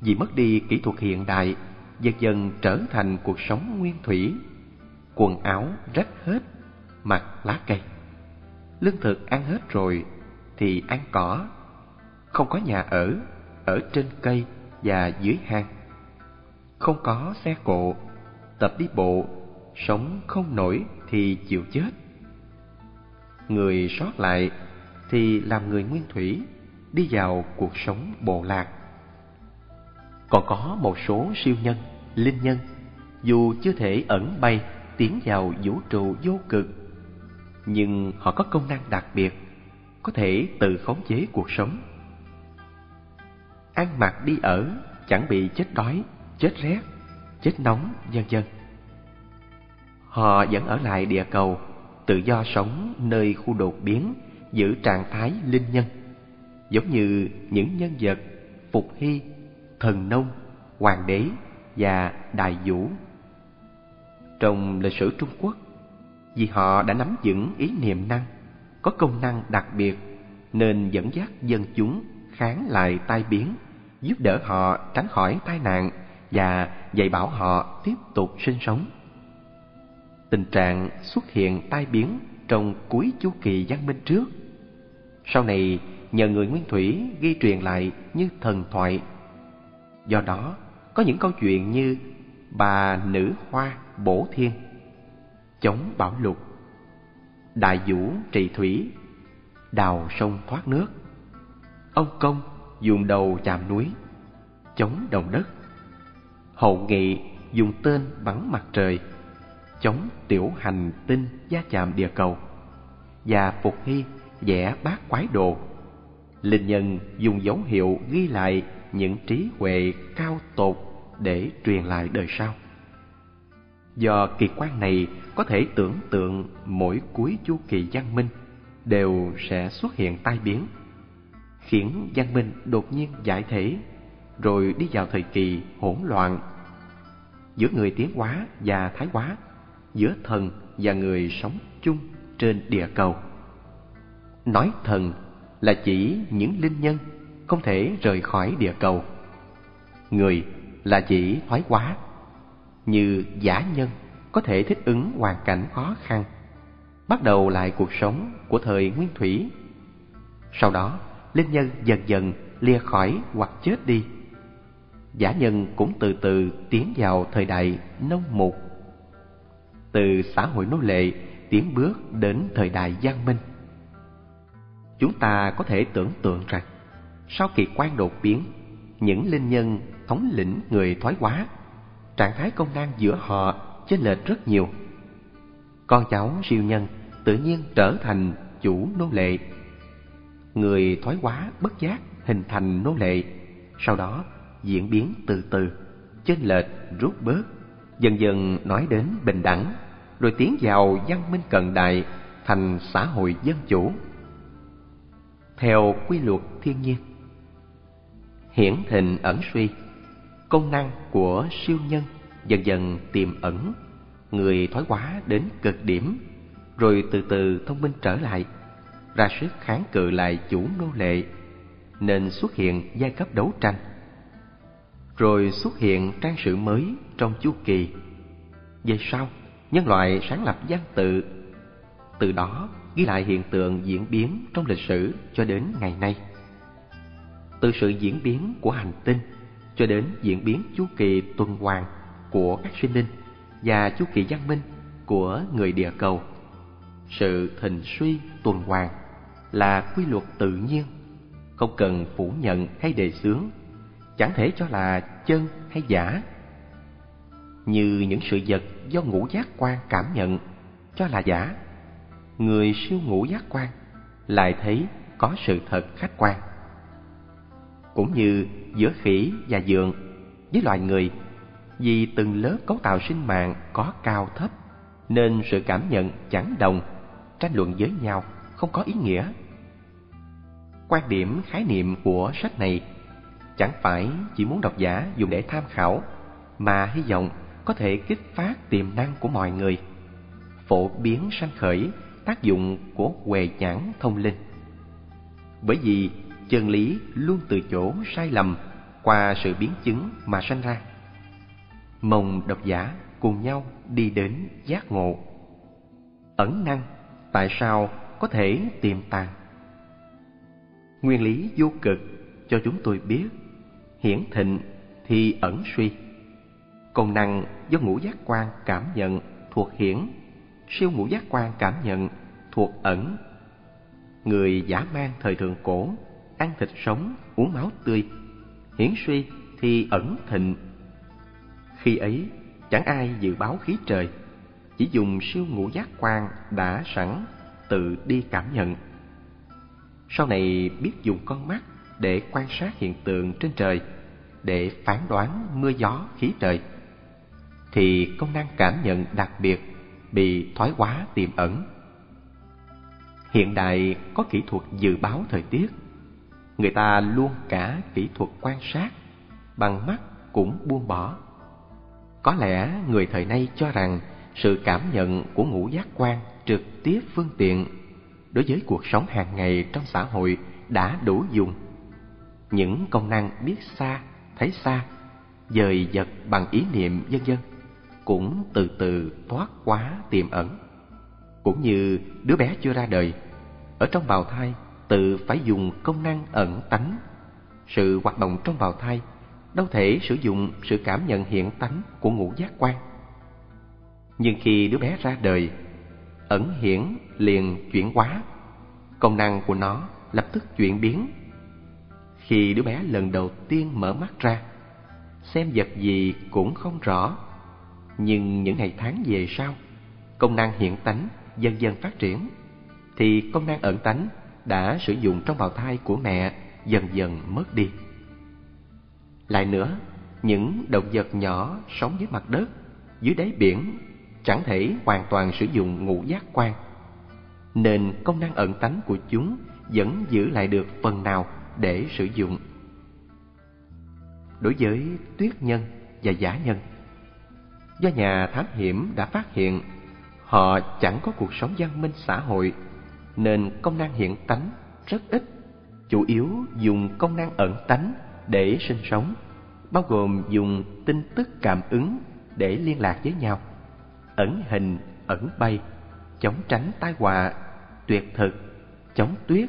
Vì mất đi kỹ thuật hiện đại, dần dần trở thành cuộc sống nguyên thủy. Quần áo rách hết, mặc lá cây. Lương thực ăn hết rồi thì ăn cỏ. Không có nhà ở, ở trên cây và dưới hang. Không có xe cộ, tập đi bộ, sống không nổi thì chịu chết. Người sót lại thì làm người nguyên thủy, đi vào cuộc sống bộ lạc. Còn có một số siêu nhân, linh nhân, dù chưa thể ẩn bay tiến vào vũ trụ vô cực, nhưng họ có công năng đặc biệt, có thể tự khống chế cuộc sống. Ăn mặc đi ở, chẳng bị chết đói, chết rét, chết nóng, vân vân. Họ vẫn ở lại địa cầu, tự do sống nơi khu đột biến giữ trạng thái linh nhân, giống như những nhân vật Phục Hy, Thần Nông, Hoàng đế và Đại Vũ. Trong lịch sử Trung Quốc, vì họ đã nắm vững ý niệm năng, có công năng đặc biệt nên dẫn dắt dân chúng kháng lại tai biến, giúp đỡ họ tránh khỏi tai nạn và dạy bảo họ tiếp tục sinh sống. Tình trạng xuất hiện tai biến trong cuối chu kỳ văn minh trước. Sau này nhờ người nguyên thủy ghi truyền lại như thần thoại. Do đó, có những câu chuyện như bà nữ hoa bổ thiên, chống bão lụt, đại vũ trị thủy, đào sông thoát nước, ông công dùng đầu chạm núi, chống đồng đất, hậu nghị dùng tên bắn mặt trời, chống tiểu hành tinh gia chạm địa cầu và phục hy vẽ bát quái đồ. Linh nhân dùng dấu hiệu ghi lại những trí huệ cao tột để truyền lại đời sau. Do kỳ quan này có thể tưởng tượng mỗi cuối chu kỳ văn minh đều sẽ xuất hiện tai biến khiến văn minh đột nhiên giải thể rồi đi vào thời kỳ hỗn loạn giữa người tiến hóa và thái hóa giữa thần và người sống chung trên địa cầu. Nói thần là chỉ những linh nhân không thể rời khỏi địa cầu. Người là chỉ thoái hóa, như giả nhân có thể thích ứng hoàn cảnh khó khăn, bắt đầu lại cuộc sống của thời nguyên thủy. Sau đó, linh nhân dần dần lìa khỏi hoặc chết đi. Giả nhân cũng từ từ tiến vào thời đại nông mục từ xã hội nô lệ tiến bước đến thời đại văn minh. Chúng ta có thể tưởng tượng rằng, sau kỳ quan đột biến, những linh nhân thống lĩnh người thoái hóa, trạng thái công năng giữa họ chênh lệch rất nhiều. Con cháu siêu nhân tự nhiên trở thành chủ nô lệ. Người thoái hóa bất giác hình thành nô lệ, sau đó diễn biến từ từ, chênh lệch rút bớt, dần dần nói đến bình đẳng rồi tiến vào văn minh cận đại thành xã hội dân chủ. Theo quy luật thiên nhiên hiển thịnh ẩn suy công năng của siêu nhân dần dần tiềm ẩn người thoái hóa đến cực điểm rồi từ từ thông minh trở lại ra sức kháng cự lại chủ nô lệ nên xuất hiện giai cấp đấu tranh rồi xuất hiện trang sử mới trong chu kỳ. Về sau, nhân loại sáng lập văn tự. Từ đó, ghi lại hiện tượng diễn biến trong lịch sử cho đến ngày nay. Từ sự diễn biến của hành tinh cho đến diễn biến chu kỳ tuần hoàn của các sinh linh và chu kỳ văn minh của người địa cầu. Sự thịnh suy tuần hoàn là quy luật tự nhiên, không cần phủ nhận hay đề xướng chẳng thể cho là chân hay giả. Như những sự vật do ngũ giác quan cảm nhận, cho là giả. Người siêu ngũ giác quan lại thấy có sự thật khách quan. Cũng như giữa khỉ và dượng với loài người, vì từng lớp cấu tạo sinh mạng có cao thấp, nên sự cảm nhận chẳng đồng, tranh luận với nhau không có ý nghĩa. Quan điểm khái niệm của sách này chẳng phải chỉ muốn độc giả dùng để tham khảo, mà hy vọng có thể kích phát tiềm năng của mọi người, phổ biến sanh khởi tác dụng của què nhãn thông linh. Bởi vì chân lý luôn từ chỗ sai lầm qua sự biến chứng mà sanh ra. Mong độc giả cùng nhau đi đến giác ngộ. Ẩn năng tại sao có thể tiềm tàng? Nguyên lý vô cực cho chúng tôi biết hiển thịnh thì ẩn suy. Công năng do ngũ giác quan cảm nhận thuộc hiển, siêu ngũ giác quan cảm nhận thuộc ẩn. Người giả mang thời thượng cổ, ăn thịt sống, uống máu tươi, hiển suy thì ẩn thịnh. Khi ấy, chẳng ai dự báo khí trời, chỉ dùng siêu ngũ giác quan đã sẵn tự đi cảm nhận. Sau này biết dùng con mắt để quan sát hiện tượng trên trời, để phán đoán mưa gió khí trời, thì công năng cảm nhận đặc biệt bị thoái hóa tiềm ẩn. Hiện đại có kỹ thuật dự báo thời tiết, người ta luôn cả kỹ thuật quan sát, bằng mắt cũng buông bỏ. Có lẽ người thời nay cho rằng sự cảm nhận của ngũ giác quan trực tiếp phương tiện đối với cuộc sống hàng ngày trong xã hội đã đủ dùng. Những công năng biết xa, thấy xa, dời vật bằng ý niệm vân vân cũng từ từ thoát quá tiềm ẩn. Cũng như đứa bé chưa ra đời, ở trong bào thai tự phải dùng công năng ẩn tánh. Sự hoạt động trong bào thai đâu thể sử dụng sự cảm nhận hiện tánh của ngũ giác quan. Nhưng khi đứa bé ra đời, ẩn hiển liền chuyển hóa, công năng của nó lập tức chuyển biến. Khi đứa bé lần đầu tiên mở mắt ra, xem vật gì cũng không rõ, nhưng những ngày tháng về sau, công năng hiện tánh dần dần phát triển, thì công năng ẩn tánh đã sử dụng trong bào thai của mẹ dần dần mất đi. Lại nữa, những động vật nhỏ sống dưới mặt đất, dưới đáy biển chẳng thể hoàn toàn sử dụng ngũ giác quan, nên công năng ẩn tánh của chúng vẫn giữ lại được phần nào để sử dụng. Đối với tuyết nhân và giả nhân, do nhà thám hiểm đã phát hiện họ chẳng có cuộc sống văn minh xã hội nên công năng hiện tánh rất ít, chủ yếu dùng công năng ẩn tánh để sinh sống, bao gồm dùng tin tức cảm ứng để liên lạc với nhau, ẩn hình, ẩn bay, chống tránh tai họa, tuyệt thực, chống tuyết,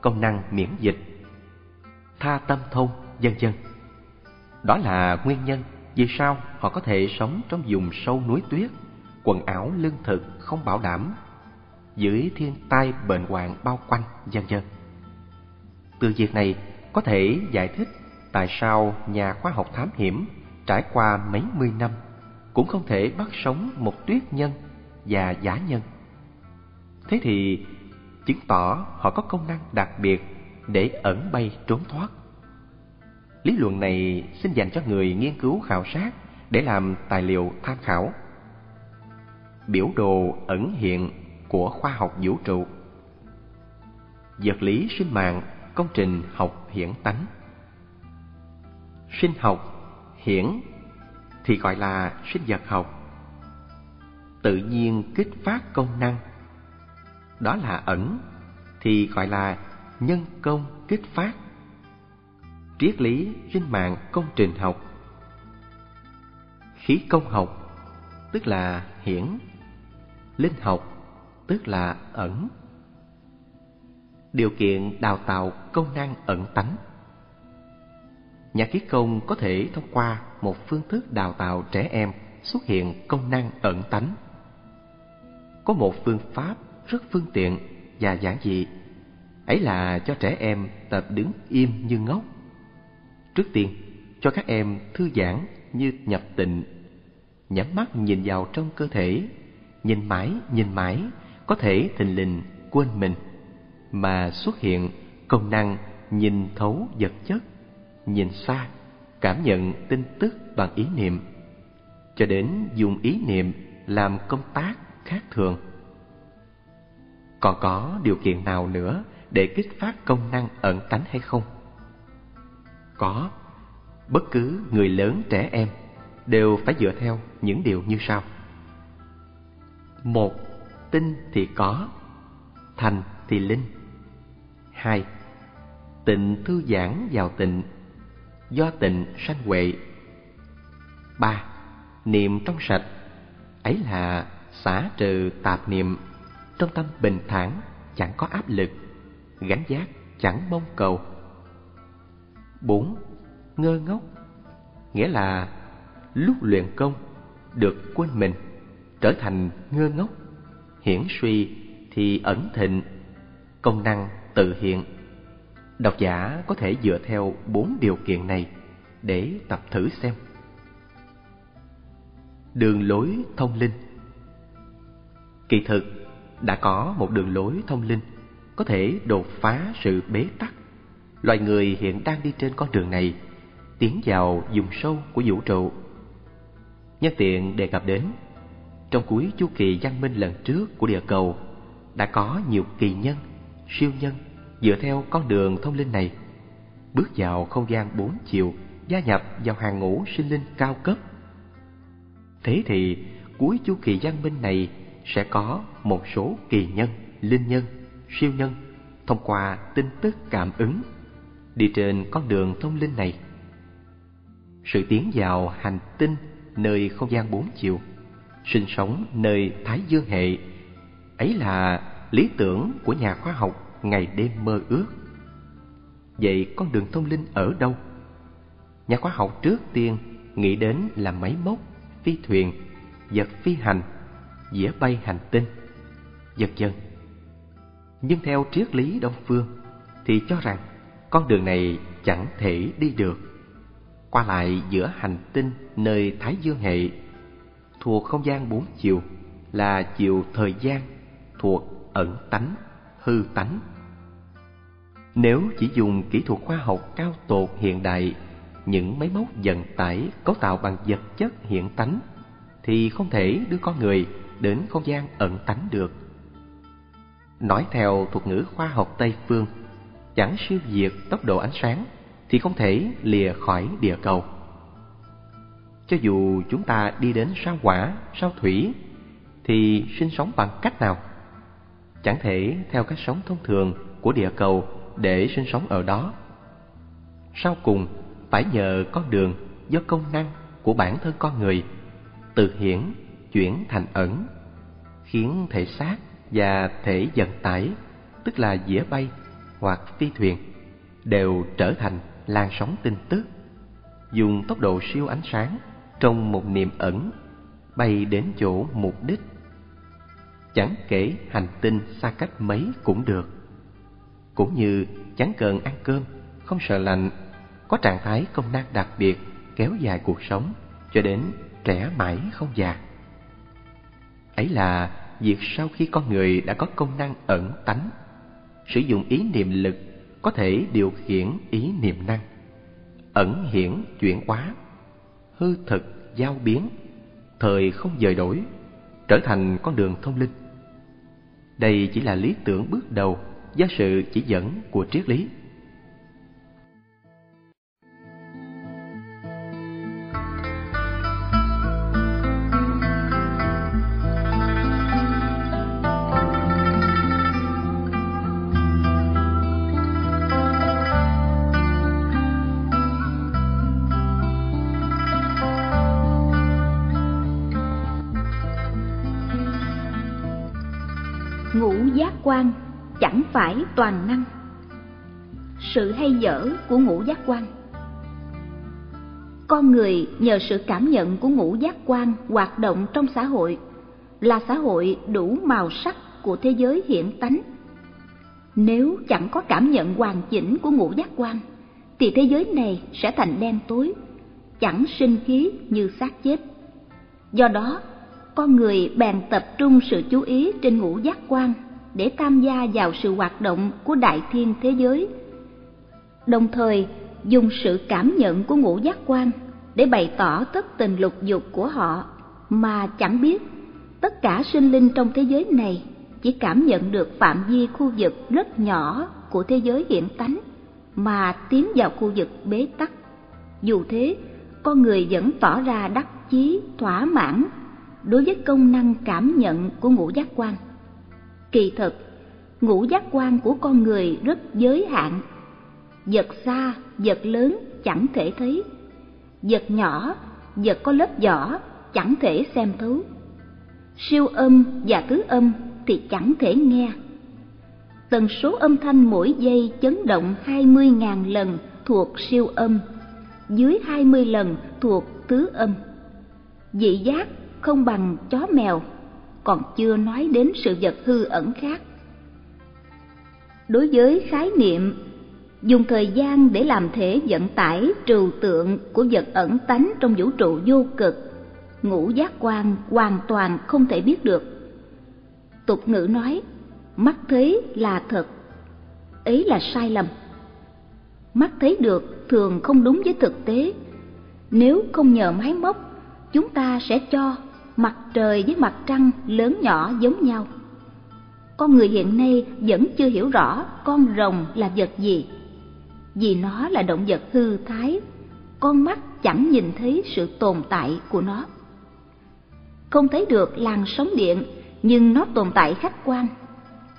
công năng miễn dịch, tha tâm thông, vân vân. Đó là nguyên nhân vì sao họ có thể sống trong vùng sâu núi tuyết, quần áo lương thực không bảo đảm, dưới thiên tai bệnh hoạn bao quanh, vân vân. Từ việc này có thể giải thích tại sao nhà khoa học thám hiểm trải qua mấy mươi năm cũng không thể bắt sống một tuyết nhân và giả nhân. Thế thì chứng tỏ họ có công năng đặc biệt để ẩn bay trốn thoát. Lý luận này xin dành cho người nghiên cứu khảo sát để làm tài liệu tham khảo. Biểu đồ ẩn hiện của khoa học vũ trụ Vật lý sinh mạng, công trình học hiển tánh Sinh học, hiển thì gọi là sinh vật học Tự nhiên kích phát công năng Đó là ẩn thì gọi là nhân công kích phát. Triết lý trên mạng công trình học. Khí công học, tức là hiển. Linh học, tức là ẩn. Điều kiện đào tạo công năng ẩn tánh. Nhà khí công có thể thông qua một phương thức đào tạo trẻ em xuất hiện công năng ẩn tánh. Có một phương pháp rất phương tiện và giản dị ấy là cho trẻ em tập đứng im như ngốc. Trước tiên, cho các em thư giãn như nhập tịnh. Nhắm mắt nhìn vào trong cơ thể, nhìn mãi nhìn mãi, có thể thình lình quên mình. Mà xuất hiện, công năng nhìn thấu vật chất, nhìn xa, cảm nhận tin tức bằng ý niệm. Cho đến dùng ý niệm làm công tác khác thường. Còn có điều kiện nào nữa để kích phát công năng ẩn tánh hay không? Có. Bất cứ người lớn trẻ em đều phải dựa theo những điều như sau. Một, tinh thì có, thành thì linh. Hai, tịnh thư giãn vào tịnh, do tịnh sanh huệ. Ba, niệm trong sạch, ấy là xả trừ tạp niệm, trong tâm bình thản, chẳng có áp lực, gánh giác chẳng mong cầu. Bốn, ngơ ngốc, nghĩa là lúc luyện công được quên mình, trở thành ngơ ngốc, hiển suy thì ẩn thịnh, công năng tự hiện. Độc giả có thể dựa theo bốn điều kiện này để tập thử xem. Đường lối thông linh Kỳ thực, đã có một đường lối thông linh có thể đột phá sự bế tắc. Loài người hiện đang đi trên con đường này, tiến vào vùng sâu của vũ trụ. Nhân tiện đề cập đến, trong cuối chu kỳ văn minh lần trước của địa cầu, đã có nhiều kỳ nhân, siêu nhân dựa theo con đường thông linh này, bước vào không gian bốn chiều, gia nhập vào hàng ngũ sinh linh cao cấp. Thế thì cuối chu kỳ văn minh này sẽ có một số kỳ nhân, linh nhân, siêu nhân thông qua tin tức cảm ứng đi trên con đường thông linh này. Sự tiến vào hành tinh nơi không gian bốn chiều, sinh sống nơi Thái Dương hệ, ấy là lý tưởng của nhà khoa học ngày đêm mơ ước. Vậy con đường thông linh ở đâu? Nhà khoa học trước tiên nghĩ đến là máy móc, phi thuyền, vật phi hành dĩa bay hành tinh, vân dần. Nhưng theo triết lý Đông Phương thì cho rằng con đường này chẳng thể đi được. Qua lại giữa hành tinh nơi Thái Dương hệ thuộc không gian bốn chiều là chiều thời gian thuộc ẩn tánh, hư tánh. Nếu chỉ dùng kỹ thuật khoa học cao tột hiện đại, những máy móc vận tải cấu tạo bằng vật chất hiện tánh thì không thể đưa con người đến không gian ẩn tánh được. Nói theo thuật ngữ khoa học Tây Phương, chẳng siêu việt tốc độ ánh sáng thì không thể lìa khỏi địa cầu. Cho dù chúng ta đi đến sao hỏa, sao thủy thì sinh sống bằng cách nào? Chẳng thể theo cách sống thông thường của địa cầu để sinh sống ở đó. Sau cùng phải nhờ con đường do công năng của bản thân con người từ hiển chuyển thành ẩn, khiến thể xác và thể vận tải, tức là dĩa bay hoặc phi thuyền, đều trở thành làn sóng tin tức, dùng tốc độ siêu ánh sáng trong một niềm ẩn bay đến chỗ mục đích. Chẳng kể hành tinh xa cách mấy cũng được. Cũng như chẳng cần ăn cơm, không sợ lạnh, có trạng thái công năng đặc biệt kéo dài cuộc sống cho đến trẻ mãi không già. Ấy là việc sau khi con người đã có công năng ẩn tánh, sử dụng ý niệm lực có thể điều khiển ý niệm năng, ẩn hiển chuyển hóa, hư thực giao biến, thời không dời đổi, trở thành con đường thông linh. Đây chỉ là lý tưởng bước đầu do sự chỉ dẫn của triết lý. Quan, chẳng phải toàn năng. Sự hay dở của ngũ giác quan. Con người nhờ sự cảm nhận của ngũ giác quan hoạt động trong xã hội, là xã hội đủ màu sắc của thế giới hiện tánh. Nếu chẳng có cảm nhận hoàn chỉnh của ngũ giác quan, thì thế giới này sẽ thành đen tối, chẳng sinh khí như xác chết. Do đó, con người bèn tập trung sự chú ý trên ngũ giác quan để tham gia vào sự hoạt động của đại thiên thế giới đồng thời dùng sự cảm nhận của ngũ giác quan để bày tỏ tất tình lục dục của họ mà chẳng biết tất cả sinh linh trong thế giới này chỉ cảm nhận được phạm vi khu vực rất nhỏ của thế giới hiện tánh mà tiến vào khu vực bế tắc. Dù thế, con người vẫn tỏ ra đắc chí, thỏa mãn đối với công năng cảm nhận của ngũ giác quan. Kỳ thực, ngũ giác quan của con người rất giới hạn. Vật xa, vật lớn chẳng thể thấy. Vật nhỏ, vật có lớp vỏ chẳng thể xem thấu. Siêu âm và tứ âm thì chẳng thể nghe. Tần số âm thanh mỗi giây chấn động 20.000 lần thuộc siêu âm, dưới 20 lần thuộc tứ âm. Dị giác không bằng chó mèo, còn chưa nói đến sự vật hư ẩn khác. Đối với khái niệm dùng thời gian để làm thể vận tải trừu tượng của vật ẩn tánh trong vũ trụ vô cực, ngũ giác quan hoàn toàn không thể biết được. Tục ngữ nói, mắt thấy là thật, ấy là sai lầm. Mắt thấy được thường không đúng với thực tế. Nếu không nhờ máy móc, chúng ta sẽ cho mặt trời với mặt trăng lớn nhỏ giống nhau. Con người hiện nay vẫn chưa hiểu rõ con rồng là vật gì. Vì nó là động vật hư thái, con mắt chẳng nhìn thấy sự tồn tại của nó. Không thấy được làn sóng điện, nhưng nó tồn tại khách quan.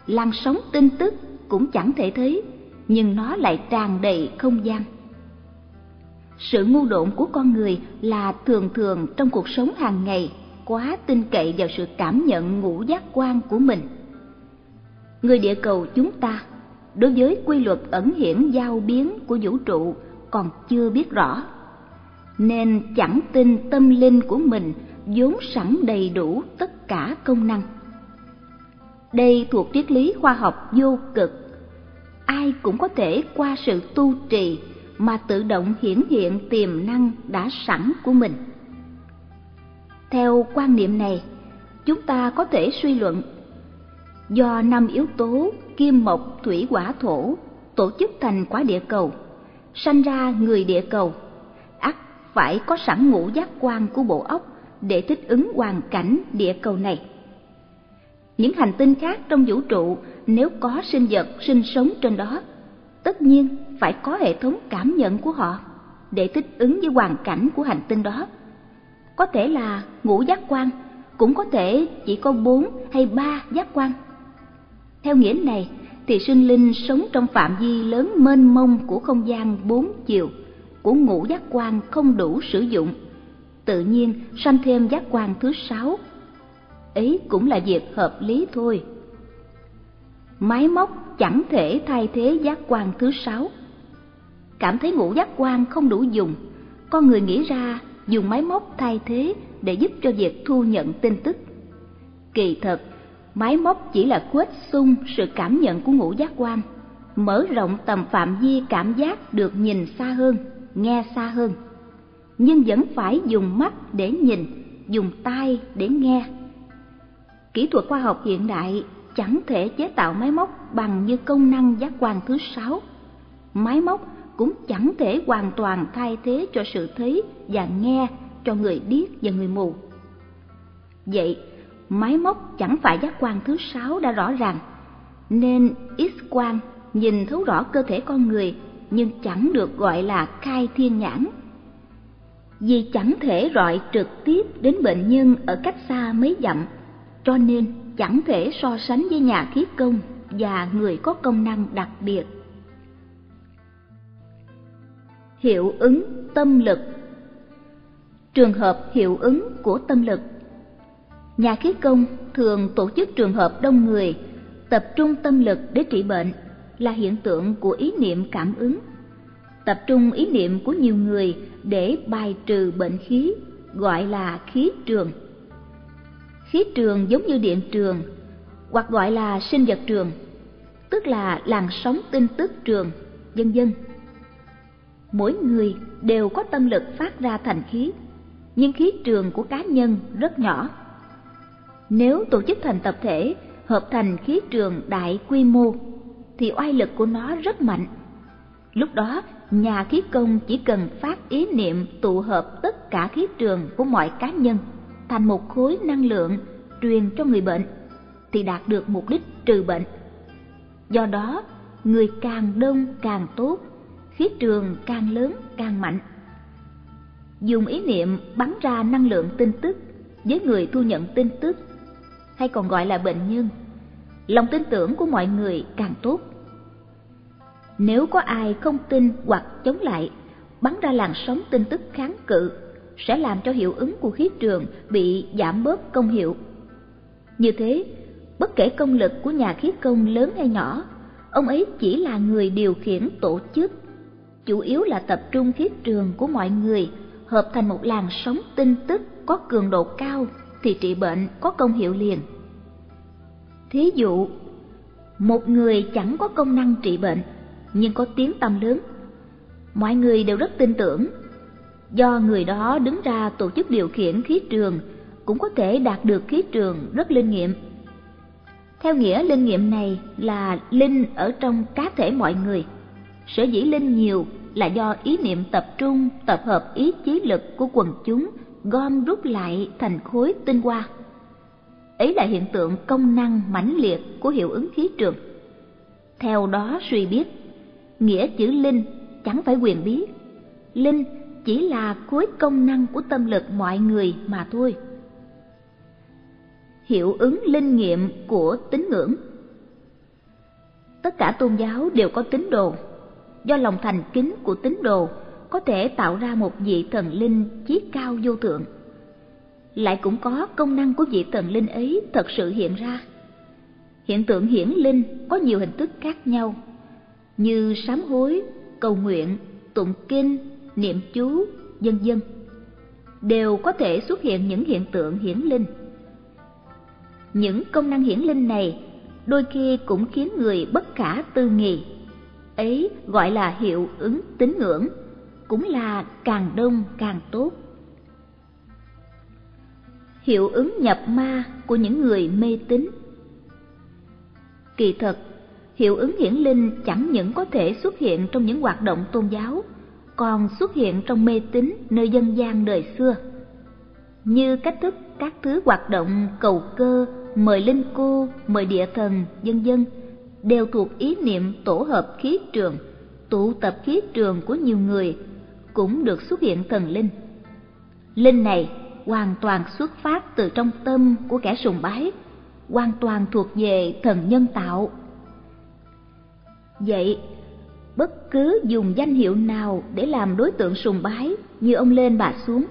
Làn sóng tin tức cũng chẳng thể thấy, nhưng nó lại tràn đầy không gian. Sự ngu độn của con người là thường thường trong cuộc sống hàng ngày quá tin cậy vào sự cảm nhận ngũ giác quan của mình. Người địa cầu chúng ta, đối với quy luật ẩn hiển giao biến của vũ trụ còn chưa biết rõ, nên chẳng tin tâm linh của mình vốn sẵn đầy đủ tất cả công năng. Đây thuộc triết lý khoa học vô cực. Ai cũng có thể qua sự tu trì mà tự động hiển hiện tiềm năng đã sẵn của mình. Theo quan niệm này, chúng ta có thể suy luận do năm yếu tố kim mộc thủy hỏa thổ tổ chức thành quả địa cầu, sanh ra người địa cầu, ắt phải có sẵn ngũ giác quan của bộ óc để thích ứng hoàn cảnh địa cầu này. Những hành tinh khác trong vũ trụ nếu có sinh vật sinh sống trên đó, tất nhiên phải có hệ thống cảm nhận của họ để thích ứng với hoàn cảnh của hành tinh đó có thể là ngũ giác quan, cũng có thể chỉ có bốn hay ba giác quan. Theo nghĩa này, thì sinh linh sống trong phạm vi lớn mênh mông của không gian bốn chiều, của ngũ giác quan không đủ sử dụng, tự nhiên sanh thêm giác quan thứ sáu. Ấy cũng là việc hợp lý thôi. Máy móc chẳng thể thay thế giác quan thứ sáu. Cảm thấy ngũ giác quan không đủ dùng, con người nghĩ ra dùng máy móc thay thế để giúp cho việc thu nhận tin tức. Kỳ thật, máy móc chỉ là quét sung sự cảm nhận của ngũ giác quan, mở rộng tầm phạm vi cảm giác được nhìn xa hơn, nghe xa hơn. Nhưng vẫn phải dùng mắt để nhìn, dùng tai để nghe. Kỹ thuật khoa học hiện đại chẳng thể chế tạo máy móc bằng như công năng giác quan thứ sáu. Máy móc cũng chẳng thể hoàn toàn thay thế cho sự thấy và nghe cho người điếc và người mù. Vậy, máy móc chẳng phải giác quan thứ sáu đã rõ ràng, nên X-quang nhìn thấu rõ cơ thể con người nhưng chẳng được gọi là khai thiên nhãn. Vì chẳng thể rọi trực tiếp đến bệnh nhân ở cách xa mấy dặm, cho nên chẳng thể so sánh với nhà khí công và người có công năng đặc biệt hiệu ứng tâm lực. Trường hợp hiệu ứng của tâm lực. Nhà khí công thường tổ chức trường hợp đông người, tập trung tâm lực để trị bệnh, là hiện tượng của ý niệm cảm ứng. Tập trung ý niệm của nhiều người để bài trừ bệnh khí, gọi là khí trường. Khí trường giống như điện trường, hoặc gọi là sinh vật trường, tức là làn sóng tin tức trường, vân vân mỗi người đều có tâm lực phát ra thành khí, nhưng khí trường của cá nhân rất nhỏ. Nếu tổ chức thành tập thể, hợp thành khí trường đại quy mô, thì oai lực của nó rất mạnh. Lúc đó, nhà khí công chỉ cần phát ý niệm tụ hợp tất cả khí trường của mọi cá nhân thành một khối năng lượng truyền cho người bệnh. thì đạt được mục đích trừ bệnh. Do đó, người càng đông càng tốt, khí trường càng lớn càng mạnh. Dùng ý niệm bắn ra năng lượng tin tức với người thu nhận tin tức, hay còn gọi là bệnh nhân. Lòng tin tưởng của mọi người càng tốt. Nếu có ai không tin hoặc chống lại, bắn ra làn sóng tin tức kháng cự, sẽ làm cho hiệu ứng của khí trường bị giảm bớt công hiệu. Như thế, bất kể công lực của nhà khí công lớn hay nhỏ, ông ấy chỉ là người điều khiển tổ chức, chủ yếu là tập trung khí trường của mọi người hợp thành một làn sóng tin tức có cường độ cao thì trị bệnh có công hiệu liền. Thí dụ, một người chẳng có công năng trị bệnh nhưng có tiếng tăm lớn. Mọi người đều rất tin tưởng. Do người đó đứng ra tổ chức điều khiển khí trường cũng có thể đạt được khí trường rất linh nghiệm. Theo nghĩa linh nghiệm này là linh ở trong cá thể mọi người. Sở dĩ linh nhiều là do ý niệm tập trung, tập hợp ý chí lực của quần chúng gom rút lại thành khối tinh hoa. Ấy là hiện tượng công năng mãnh liệt của hiệu ứng khí trường. Theo đó suy biết, nghĩa chữ linh chẳng phải quyền biết. Linh chỉ là khối công năng của tâm lực mọi người mà thôi. Hiệu ứng linh nghiệm của tín ngưỡng Tất cả tôn giáo đều có tín đồ. Do lòng thành kính của tín đồ có thể tạo ra một vị thần linh chí cao vô thượng. Lại cũng có công năng của vị thần linh ấy thật sự hiện ra. Hiện tượng hiển linh có nhiều hình thức khác nhau, như sám hối, cầu nguyện, tụng kinh, niệm chú, vân vân đều có thể xuất hiện những hiện tượng hiển linh. Những công năng hiển linh này đôi khi cũng khiến người bất khả tư nghị. Ấy gọi là hiệu ứng tín ngưỡng, cũng là càng đông càng tốt. Hiệu ứng nhập ma của những người mê tín Kỳ thật, hiệu ứng hiển linh chẳng những có thể xuất hiện trong những hoạt động tôn giáo, còn xuất hiện trong mê tín nơi dân gian đời xưa. Như cách thức các thứ hoạt động cầu cơ, mời linh cô, mời địa thần, vân vân đều thuộc ý niệm tổ hợp khí trường, tụ tập khí trường của nhiều người cũng được xuất hiện thần linh. Linh này hoàn toàn xuất phát từ trong tâm của kẻ sùng bái, hoàn toàn thuộc về thần nhân tạo. Vậy, bất cứ dùng danh hiệu nào để làm đối tượng sùng bái như ông lên bà xuống,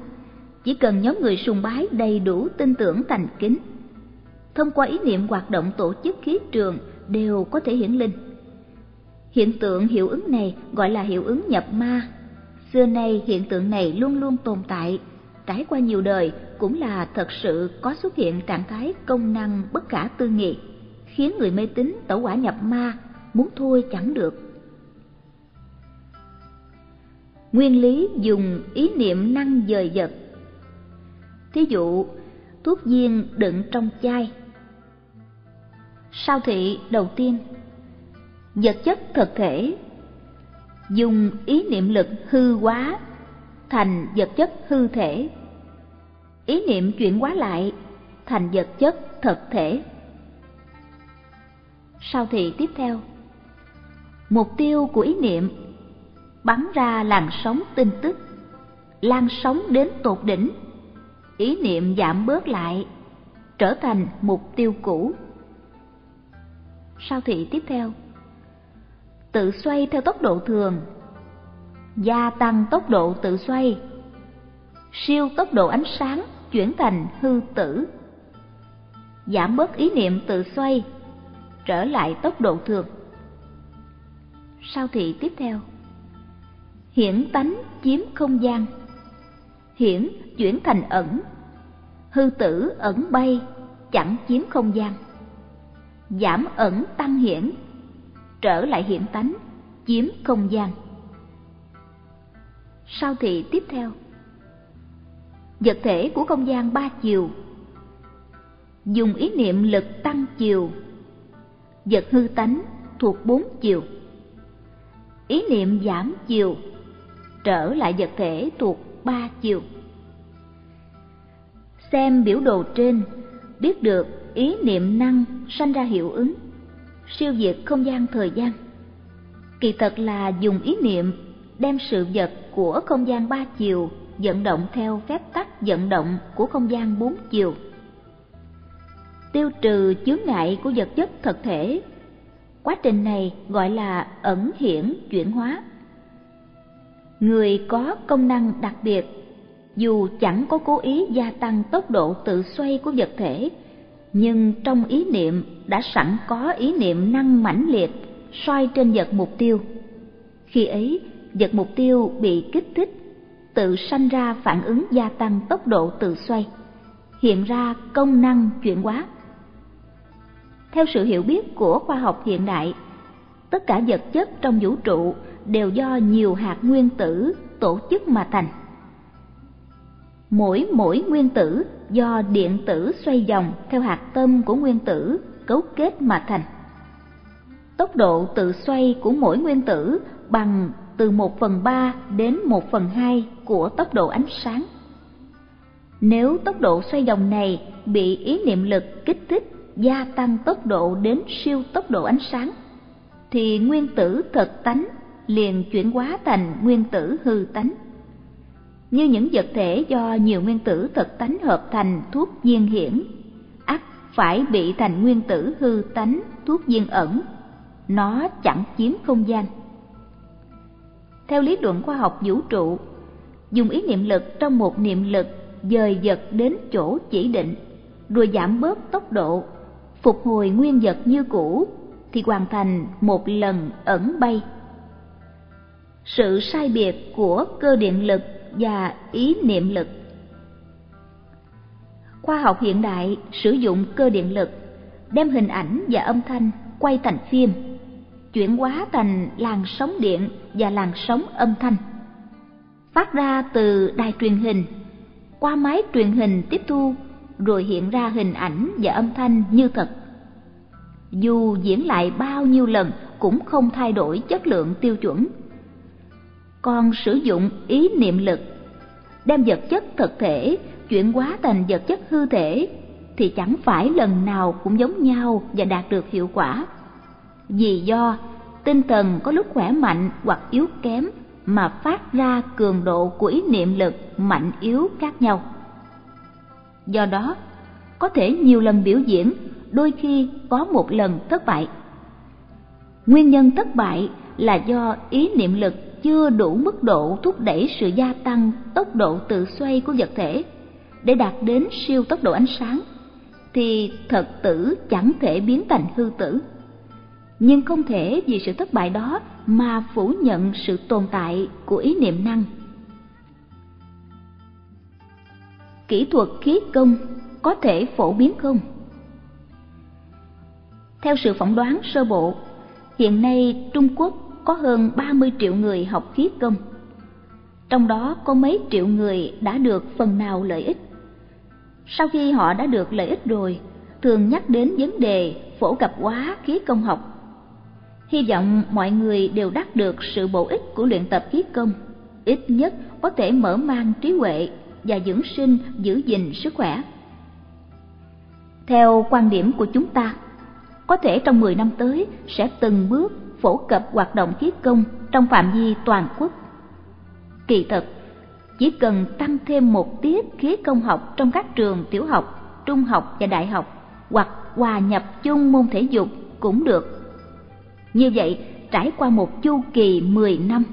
chỉ cần nhóm người sùng bái đầy đủ tin tưởng thành kính. Thông qua ý niệm hoạt động tổ chức khí trường đều có thể hiển linh. Hiện tượng hiệu ứng này gọi là hiệu ứng nhập ma. Xưa nay hiện tượng này luôn luôn tồn tại, trải qua nhiều đời cũng là thật sự có xuất hiện trạng thái công năng bất khả tư nghị, khiến người mê tín tẩu quả nhập ma, muốn thôi chẳng được. Nguyên lý dùng ý niệm năng dời dật Thí dụ, thuốc viên đựng trong chai. Sao thị đầu tiên Vật chất thực thể Dùng ý niệm lực hư hóa thành vật chất hư thể. Ý niệm chuyển hóa lại thành vật chất thực thể. Sao thị tiếp theo Mục tiêu của ý niệm bắn ra làn sóng tin tức, lan sóng đến tột đỉnh, ý niệm giảm bớt lại, trở thành mục tiêu cũ. Sao thị tiếp theo? Tự xoay theo tốc độ thường, gia tăng tốc độ tự xoay, siêu tốc độ ánh sáng chuyển thành hư tử, giảm bớt ý niệm tự xoay, trở lại tốc độ thường. Sao thị tiếp theo? hiển tánh chiếm không gian hiển chuyển thành ẩn hư tử ẩn bay chẳng chiếm không gian giảm ẩn tăng hiển trở lại hiện tánh chiếm không gian. Sau thì tiếp theo vật thể của không gian ba chiều. Dùng ý niệm lực tăng chiều vật hư tánh thuộc bốn chiều. Ý niệm giảm chiều trở lại vật thể thuộc ba chiều. Xem biểu đồ trên, biết được ý niệm năng sanh ra hiệu ứng, siêu việt không gian thời gian. Kỳ thật là dùng ý niệm đem sự vật của không gian ba chiều vận động theo phép tắc vận động của không gian bốn chiều. Tiêu trừ chướng ngại của vật chất thực thể. Quá trình này gọi là ẩn hiển chuyển hóa. Người có công năng đặc biệt, dù chẳng có cố ý gia tăng tốc độ tự xoay của vật thể, nhưng trong ý niệm đã sẵn có ý niệm năng mãnh liệt xoay trên vật mục tiêu. Khi ấy, vật mục tiêu bị kích thích, tự sanh ra phản ứng gia tăng tốc độ tự xoay, hiện ra công năng chuyển hóa. Theo sự hiểu biết của khoa học hiện đại, tất cả vật chất trong vũ trụ đều do nhiều hạt nguyên tử tổ chức mà thành. Mỗi mỗi nguyên tử do điện tử xoay vòng theo hạt tâm của nguyên tử cấu kết mà thành. Tốc độ tự xoay của mỗi nguyên tử bằng từ 1 phần 3 đến 1 phần 2 của tốc độ ánh sáng. Nếu tốc độ xoay vòng này bị ý niệm lực kích thích gia tăng tốc độ đến siêu tốc độ ánh sáng, thì nguyên tử thật tánh liền chuyển hóa thành nguyên tử hư tánh. Như những vật thể do nhiều nguyên tử thật tánh hợp thành thuốc viên hiển, ắt phải bị thành nguyên tử hư tánh thuốc viên ẩn, nó chẳng chiếm không gian. Theo lý luận khoa học vũ trụ, dùng ý niệm lực trong một niệm lực dời vật đến chỗ chỉ định, rồi giảm bớt tốc độ, phục hồi nguyên vật như cũ, thì hoàn thành một lần ẩn bay. Sự sai biệt của cơ điện lực và ý niệm lực Khoa học hiện đại sử dụng cơ điện lực, đem hình ảnh và âm thanh quay thành phim chuyển hóa thành làn sóng điện và làn sóng âm thanh. Phát ra từ đài truyền hình, qua máy truyền hình tiếp thu rồi hiện ra hình ảnh và âm thanh như thật. Dù diễn lại bao nhiêu lần cũng không thay đổi chất lượng tiêu chuẩn. Còn sử dụng ý niệm lực, đem vật chất thực thể chuyển hóa thành vật chất hư thể thì chẳng phải lần nào cũng giống nhau và đạt được hiệu quả vì do tinh thần có lúc khỏe mạnh hoặc yếu kém mà phát ra cường độ của ý niệm lực mạnh yếu khác nhau. Do đó, có thể nhiều lần biểu diễn, đôi khi có một lần thất bại. Nguyên nhân thất bại là do ý niệm lực chưa đủ mức độ thúc đẩy sự gia tăng tốc độ tự xoay của vật thể để đạt đến siêu tốc độ ánh sáng, thì thật tử chẳng thể biến thành hư tử nhưng không thể vì sự thất bại đó mà phủ nhận sự tồn tại của ý niệm năng. Kỹ thuật khí công có thể phổ biến không? Theo sự phỏng đoán sơ bộ, hiện nay Trung Quốc có hơn 30 triệu người học khí công. Trong đó có mấy triệu người đã được phần nào lợi ích. Sau khi họ đã được lợi ích rồi, thường nhắc đến vấn đề phổ cập hóa khí công học Hy vọng mọi người đều đắc được sự bổ ích của luyện tập khí công, ít nhất có thể mở mang trí huệ và dưỡng sinh giữ gìn sức khỏe. Theo quan điểm của chúng ta, có thể trong 10 năm tới sẽ từng bước phổ cập hoạt động khí công trong phạm vi toàn quốc. Kỳ thực, chỉ cần tăng thêm một tiết khí công học trong các trường tiểu học, trung học và đại học hoặc hòa nhập chung môn thể dục cũng được như vậy, trải qua một chu kỳ 10 năm,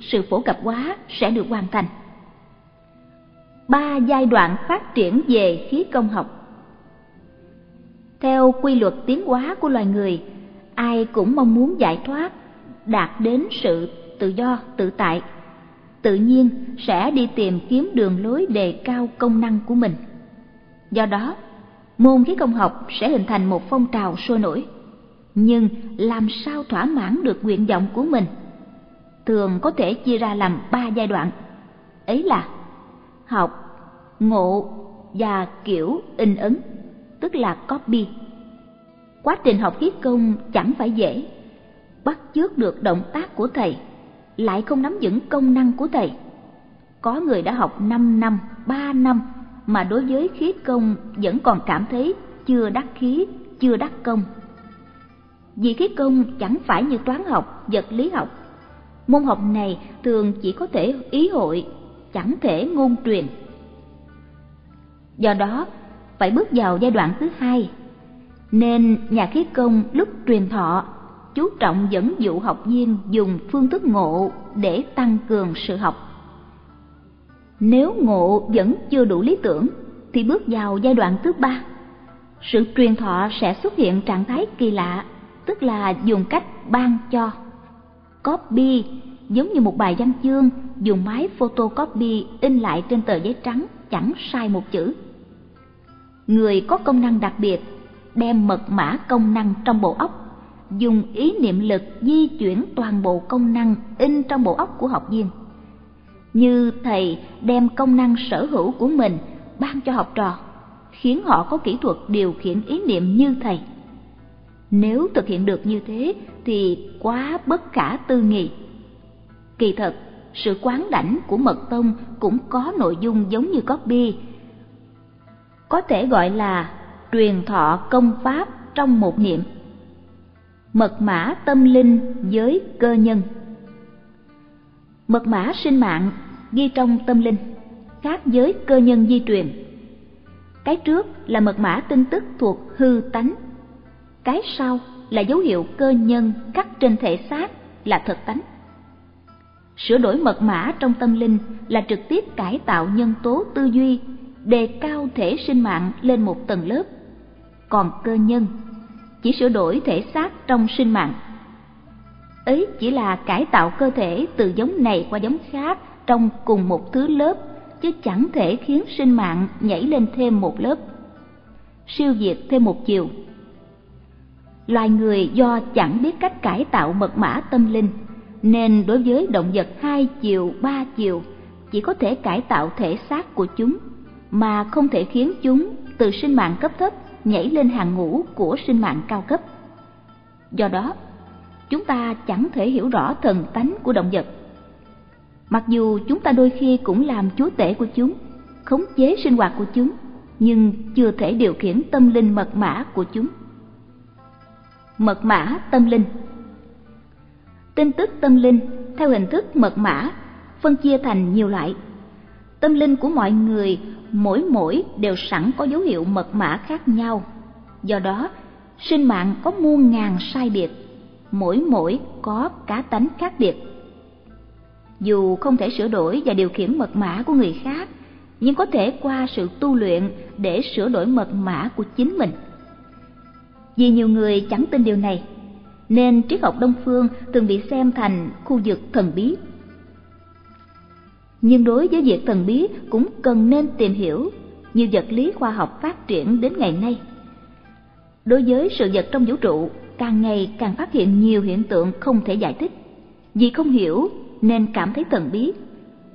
sự phổ cập hóa sẽ được hoàn thành. Ba giai đoạn phát triển về khí công học Theo quy luật tiến hóa của loài người, ai cũng mong muốn giải thoát, đạt đến sự tự do, tự tại. Tự nhiên sẽ đi tìm kiếm đường lối đề cao công năng của mình. Do đó, môn khí công học sẽ hình thành một phong trào sôi nổi nhưng làm sao thỏa mãn được nguyện vọng của mình thường có thể chia ra làm ba giai đoạn ấy là học ngộ và kiểu in ấn tức là copy quá trình học khí công chẳng phải dễ bắt chước được động tác của thầy lại không nắm vững công năng của thầy có người đã học 5 năm, 3 năm mà đối với khí công vẫn còn cảm thấy chưa đắc khí, chưa đắc công. Vì khí công chẳng phải như toán học, vật lý học. Môn học này thường chỉ có thể ý hội, chẳng thể ngôn truyền. Do đó, phải bước vào giai đoạn thứ hai, nên nhà khí công lúc truyền thọ chú trọng dẫn dụ học viên dùng phương thức ngộ để tăng cường sự học. Nếu ngộ vẫn chưa đủ lý tưởng thì bước vào giai đoạn thứ ba. Sự truyền thọ sẽ xuất hiện trạng thái kỳ lạ, tức là dùng cách ban cho. Copy giống như một bài văn chương dùng máy photocopy in lại trên tờ giấy trắng chẳng sai một chữ. Người có công năng đặc biệt đem mật mã công năng trong bộ óc dùng ý niệm lực di chuyển toàn bộ công năng in trong bộ óc của học viên. Như thầy đem công năng sở hữu của mình ban cho học trò, khiến họ có kỹ thuật điều khiển ý niệm như thầy. Nếu thực hiện được như thế thì quá bất khả tư nghị. Kỳ thật, sự quán đảnh của mật tông cũng có nội dung giống như copy, có thể gọi là truyền thọ công pháp trong một niệm. Mật mã tâm linh với cơ nhân. Mật mã sinh mạng ghi trong tâm linh, khác với cơ nhân di truyền. Cái trước là mật mã tin tức thuộc hư tánh. Cái sau là dấu hiệu cơ nhân cắt trên thể xác là thật tánh. Sửa đổi mật mã trong tâm linh là trực tiếp cải tạo nhân tố tư duy, đề cao thể sinh mạng lên một tầng lớp còn cơ nhân chỉ sửa đổi thể xác trong sinh mạng. Ấy chỉ là cải tạo cơ thể từ giống này qua giống khác trong cùng một thứ lớp, chứ chẳng thể khiến sinh mạng nhảy lên thêm một lớp, siêu diệt thêm một chiều. Loài người do chẳng biết cách cải tạo mật mã tâm linh, nên đối với động vật hai chiều, ba chiều, chỉ có thể cải tạo thể xác của chúng, mà không thể khiến chúng từ sinh mạng cấp thấp nhảy lên hàng ngũ của sinh mạng cao cấp. Do đó, chúng ta chẳng thể hiểu rõ thần tánh của động vật. Mặc dù chúng ta đôi khi cũng làm chúa tể của chúng, khống chế sinh hoạt của chúng, nhưng chưa thể điều khiển tâm linh mật mã của chúng. Mật mã tâm linh Tin tức tâm linh theo hình thức mật mã phân chia thành nhiều loại. Tâm linh của mọi người mỗi mỗi đều sẵn có dấu hiệu mật mã khác nhau. Do đó, sinh mạng có muôn ngàn sai biệt, mỗi mỗi có cá tánh khác biệt. Dù không thể sửa đổi và điều khiển mật mã của người khác, nhưng có thể qua sự tu luyện để sửa đổi mật mã của chính mình. Vì nhiều người chẳng tin điều này, nên triết học Đông phương thường bị xem thành khu vực thần bí nhưng đối với việc thần bí cũng cần nên tìm hiểu như vật lý khoa học phát triển đến ngày nay. Đối với sự vật trong vũ trụ, càng ngày càng phát hiện nhiều hiện tượng không thể giải thích. Vì không hiểu nên cảm thấy thần bí,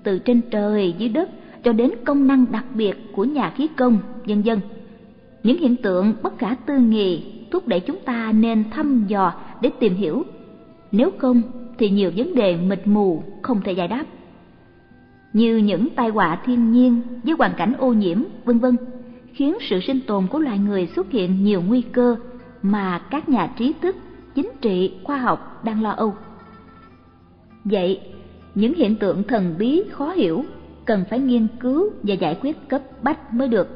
từ trên trời dưới đất cho đến công năng đặc biệt của nhà khí công, vân vân. Những hiện tượng bất khả tư nghị thúc đẩy chúng ta nên thăm dò để tìm hiểu. Nếu không thì nhiều vấn đề mịt mù không thể giải đáp như những tai họa thiên nhiên với hoàn cảnh ô nhiễm, vân vân, khiến sự sinh tồn của loài người xuất hiện nhiều nguy cơ mà các nhà trí thức, chính trị, khoa học đang lo âu. Vậy, những hiện tượng thần bí khó hiểu cần phải nghiên cứu và giải quyết cấp bách mới được.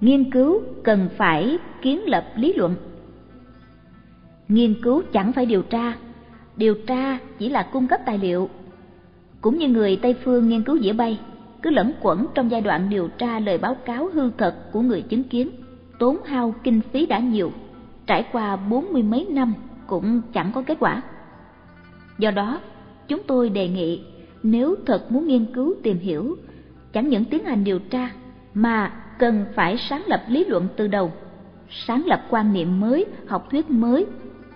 Nghiên cứu cần phải kiến lập lý luận. Nghiên cứu chẳng phải điều tra, điều tra chỉ là cung cấp tài liệu cũng như người Tây phương nghiên cứu dĩa bay, cứ lẫn quẩn trong giai đoạn điều tra lời báo cáo hư thật của người chứng kiến, tốn hao kinh phí đã nhiều, trải qua bốn mươi mấy năm cũng chẳng có kết quả. Do đó, chúng tôi đề nghị nếu thật muốn nghiên cứu tìm hiểu, chẳng những tiến hành điều tra mà cần phải sáng lập lý luận từ đầu, sáng lập quan niệm mới, học thuyết mới,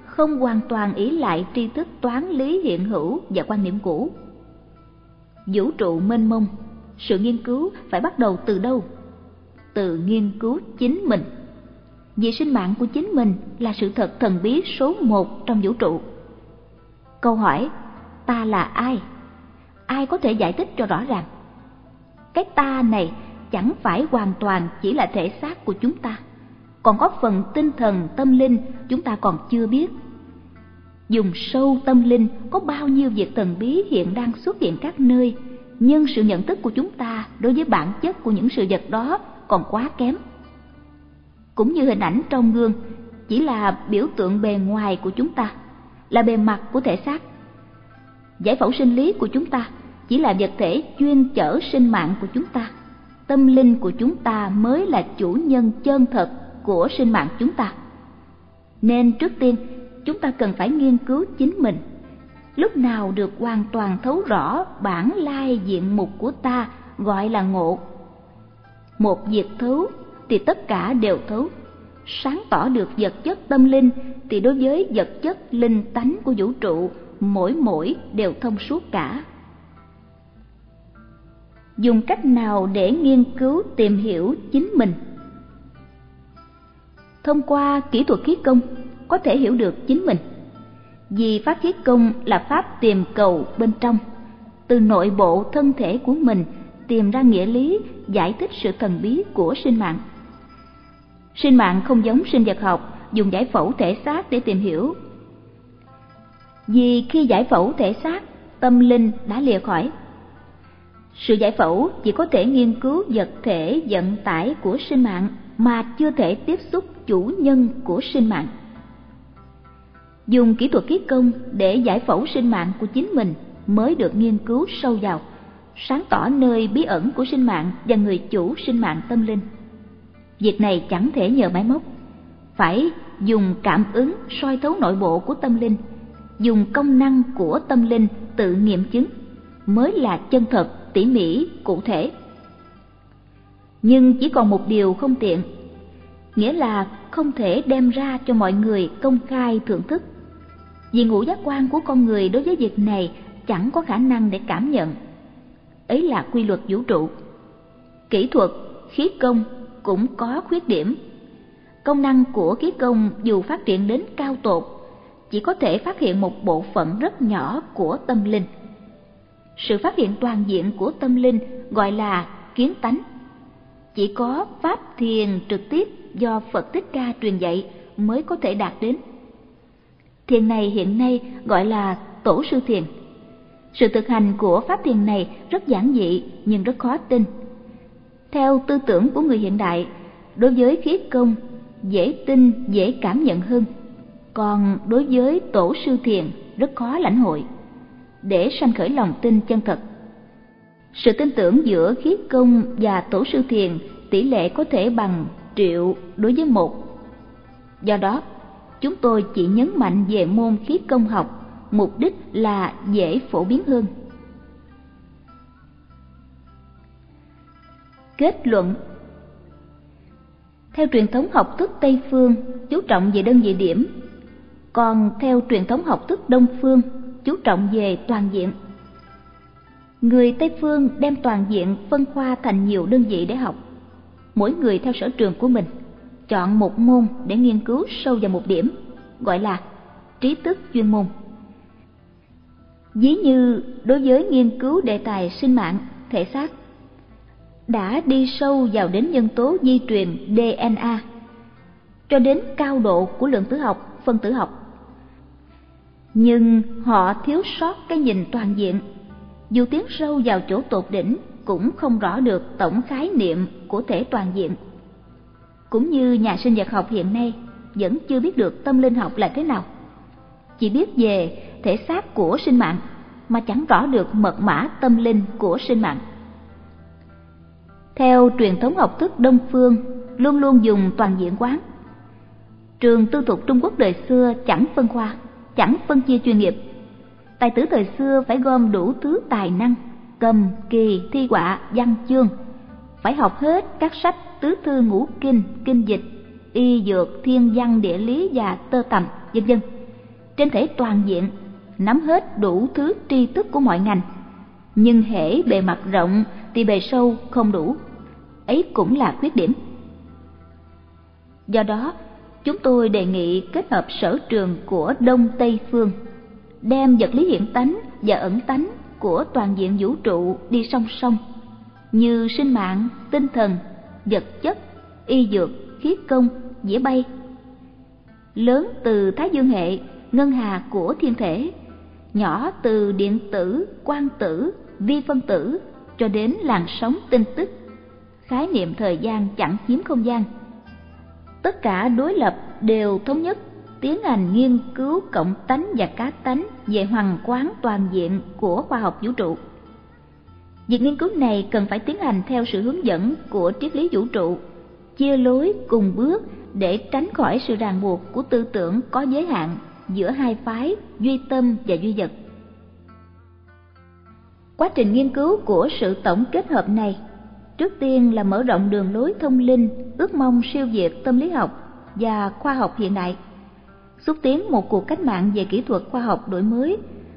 không hoàn toàn ý lại tri thức toán lý hiện hữu và quan niệm cũ vũ trụ mênh mông. Sự nghiên cứu phải bắt đầu từ đâu? Từ nghiên cứu chính mình. Vì sinh mạng của chính mình là sự thật thần bí số một trong vũ trụ. Câu hỏi, ta là ai? Ai có thể giải thích cho rõ ràng? Cái ta này chẳng phải hoàn toàn chỉ là thể xác của chúng ta. Còn có phần tinh thần, tâm linh, chúng ta còn chưa biết dùng sâu tâm linh có bao nhiêu việc thần bí hiện đang xuất hiện các nơi, nhưng sự nhận thức của chúng ta đối với bản chất của những sự vật đó còn quá kém. Cũng như hình ảnh trong gương, chỉ là biểu tượng bề ngoài của chúng ta, là bề mặt của thể xác. Giải phẫu sinh lý của chúng ta chỉ là vật thể chuyên chở sinh mạng của chúng ta. Tâm linh của chúng ta mới là chủ nhân chân thật của sinh mạng chúng ta. Nên trước tiên chúng ta cần phải nghiên cứu chính mình. Lúc nào được hoàn toàn thấu rõ bản lai diện mục của ta gọi là ngộ. Một việc thấu thì tất cả đều thấu. Sáng tỏ được vật chất tâm linh thì đối với vật chất linh tánh của vũ trụ, mỗi mỗi đều thông suốt cả. Dùng cách nào để nghiên cứu tìm hiểu chính mình? Thông qua kỹ thuật khí công có thể hiểu được chính mình. Vì pháp khí công là pháp tìm cầu bên trong. Từ nội bộ thân thể của mình, tìm ra nghĩa lý, giải thích sự thần bí của sinh mạng. Sinh mạng không giống sinh vật học, dùng giải phẫu thể xác để tìm hiểu. Vì khi giải phẫu thể xác, tâm linh đã lìa khỏi. Sự giải phẫu chỉ có thể nghiên cứu vật thể, vận tải của sinh mạng mà chưa thể tiếp xúc chủ nhân của sinh mạng dùng kỹ thuật khí công để giải phẫu sinh mạng của chính mình mới được nghiên cứu sâu vào, sáng tỏ nơi bí ẩn của sinh mạng và người chủ sinh mạng tâm linh. Việc này chẳng thể nhờ máy móc. Phải dùng cảm ứng, soi thấu nội bộ của tâm linh, dùng công năng của tâm linh tự nghiệm chứng mới là chân thật, tỉ mỉ, cụ thể. Nhưng chỉ còn một điều không tiện, nghĩa là không thể đem ra cho mọi người công khai thưởng thức vì ngũ giác quan của con người đối với việc này chẳng có khả năng để cảm nhận. Ấy là quy luật vũ trụ. Kỹ thuật, khí công cũng có khuyết điểm. Công năng của khí công dù phát triển đến cao tột, chỉ có thể phát hiện một bộ phận rất nhỏ của tâm linh. Sự phát hiện toàn diện của tâm linh gọi là kiến tánh. Chỉ có pháp thiền trực tiếp do phật thích ca truyền dạy mới có thể đạt đến thiền này hiện nay gọi là tổ sư thiền. Sự thực hành của pháp thiền này rất giản dị nhưng rất khó tin. Theo tư tưởng của người hiện đại, đối với khí công, dễ tin, dễ cảm nhận hơn. Còn đối với tổ sư thiền rất khó lãnh hội. Để sanh khởi lòng tin chân thật, sự tin tưởng giữa khí công và tổ sư thiền tỷ lệ có thể bằng triệu đối với một. Do đó chúng tôi chỉ nhấn mạnh về môn khí công học, mục đích là dễ phổ biến hơn. Kết luận. Theo truyền thống học thức tây phương, chú trọng về đơn vị điểm. Còn theo truyền thống học thức đông phương, chú trọng về toàn diện. Người tây phương đem toàn diện phân khoa thành nhiều đơn vị để học, mỗi người theo sở trường của mình chọn một môn để nghiên cứu sâu vào một điểm, gọi là trí thức chuyên môn. Ví như đối với nghiên cứu đề tài sinh mạng, thể xác, đã đi sâu vào đến nhân tố di truyền dna cho đến cao độ của lượng tử học, phân tử học. Nhưng họ thiếu sót cái nhìn toàn diện, dù tiến sâu vào chỗ tột đỉnh cũng không rõ được tổng khái niệm của thể toàn diện cũng như nhà sinh vật học hiện nay, vẫn chưa biết được tâm linh học là thế nào. Chỉ biết về thể xác của sinh mạng, mà chẳng rõ được mật mã tâm linh của sinh mạng. Theo truyền thống học thức đông phương, luôn luôn dùng toàn diện quán. Trường tư thục trung quốc đời xưa chẳng phân khoa, chẳng phân chia chuyên nghiệp. Tài tử thời xưa phải gom đủ thứ tài năng, cầm, kỳ, thi họa văn, chương phải học hết các sách tứ thư ngũ kinh kinh dịch, y dược, thiên văn, địa lý và tơ tầm, vân vân. Trên thể toàn diện, nắm hết đủ thứ tri thức của mọi ngành. Nhưng hễ bề mặt rộng thì bề sâu không đủ. Ấy cũng là khuyết điểm. Do đó, chúng tôi đề nghị kết hợp sở trường của đông tây phương, đem vật lý hiện tánh và ẩn tánh của toàn diện vũ trụ đi song song như sinh mạng, tinh thần, vật chất, y dược, khí công, dĩa bay. Lớn từ Thái Dương hệ, ngân hà của thiên thể, nhỏ từ điện tử, quang tử, vi phân tử cho đến làn sóng tin tức. Khái niệm thời gian chẳng chiếm không gian. Tất cả đối lập đều thống nhất tiến hành nghiên cứu cộng tánh và cá tánh về hoàn quán toàn diện của khoa học vũ trụ. Việc nghiên cứu này cần phải tiến hành theo sự hướng dẫn của triết lý vũ trụ, chia lối cùng bước để tránh khỏi sự ràng buộc của tư tưởng có giới hạn giữa hai phái duy tâm và duy vật. Quá trình nghiên cứu của sự tổng kết hợp này trước tiên là mở rộng đường lối thông linh, ước mong siêu việt tâm lý học và khoa học hiện đại, xúc tiến một cuộc cách mạng về kỹ thuật khoa học đổi mới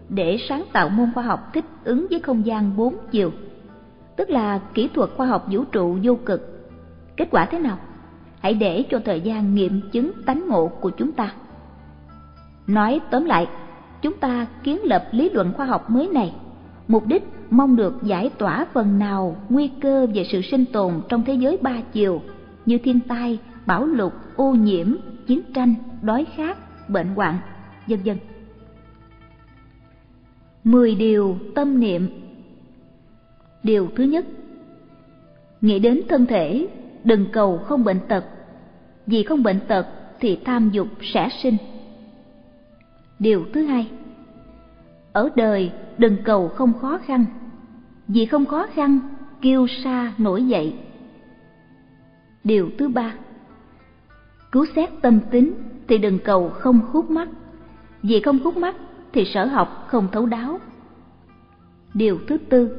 để sáng tạo môn khoa học thích ứng với không gian bốn chiều, tức là kỹ thuật khoa học vũ trụ vô cực. Kết quả thế nào? Hãy để cho thời gian nghiệm chứng tánh ngộ của chúng ta. Nói tóm lại, chúng ta kiến lập lý luận khoa học mới này, mục đích mong được giải tỏa phần nào nguy cơ về sự sinh tồn trong thế giới ba chiều như thiên tai, bão lụt, ô nhiễm, chiến tranh, đói khát, bệnh hoạn, vân vân. Mười điều tâm niệm Điều thứ nhất Nghĩ đến thân thể, đừng cầu không bệnh tật, vì không bệnh tật thì tham dục sẽ sinh. Điều thứ hai Ở đời đừng cầu không khó khăn, vì không khó khăn kiêu sa nổi dậy. Điều thứ ba Cứu xét tâm tính thì đừng cầu không khúc mắt, vì không khúc mắt thì sở học không thấu đáo. Điều thứ tư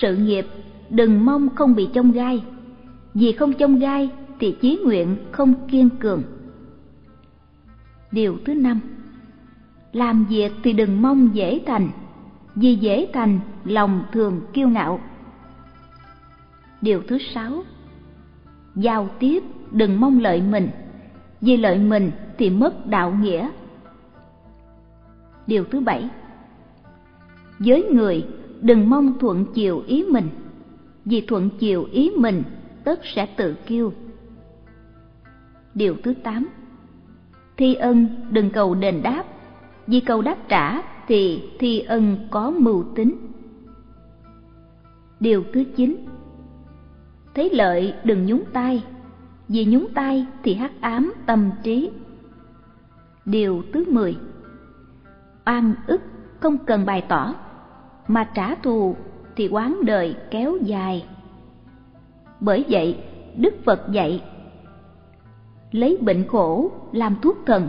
Sự nghiệp đừng mong không bị chông gai, vì không chông gai thì chí nguyện không kiên cường. Điều thứ năm Làm việc thì đừng mong dễ thành, vì dễ thành lòng thường kiêu ngạo. Điều thứ sáu Giao tiếp đừng mong lợi mình, vì lợi mình thì mất đạo nghĩa. Điều thứ bảy Với người đừng mong thuận chiều ý mình, vì thuận chiều ý mình tất sẽ tự kiêu. Điều thứ tám Thi ân đừng cầu đền đáp, vì cầu đáp trả thì thi ân có mưu tính. Điều thứ chín Thấy lợi đừng nhúng tay, vì nhúng tay thì hắc ám tâm trí. Điều thứ mười Oan ức không cần bày tỏ, mà trả thù thì quán đời kéo dài. Bởi vậy, Đức Phật dạy lấy bệnh khổ làm thuốc thần,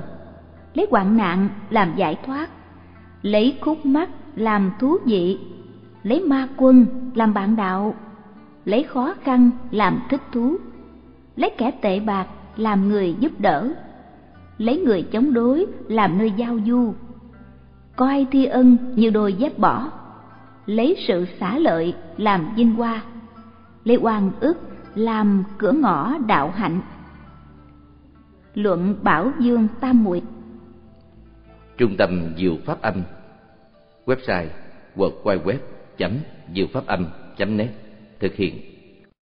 lấy hoạn nạn làm giải thoát, lấy khúc mắt làm thú vị, lấy ma quân làm bạn đạo, lấy khó khăn làm thích thú, lấy kẻ tệ bạc làm người giúp đỡ, lấy người chống đối làm nơi giao du, coi thi ân như đôi dép bỏ, lấy sự xả lợi làm vinh hoa, lấy oan ức làm cửa ngõ đạo hạnh. Luận Bảo Dương Tam Muội Trung tâm Diệu Pháp Âm. Website www.diệu pháp âm.net Thực hiện.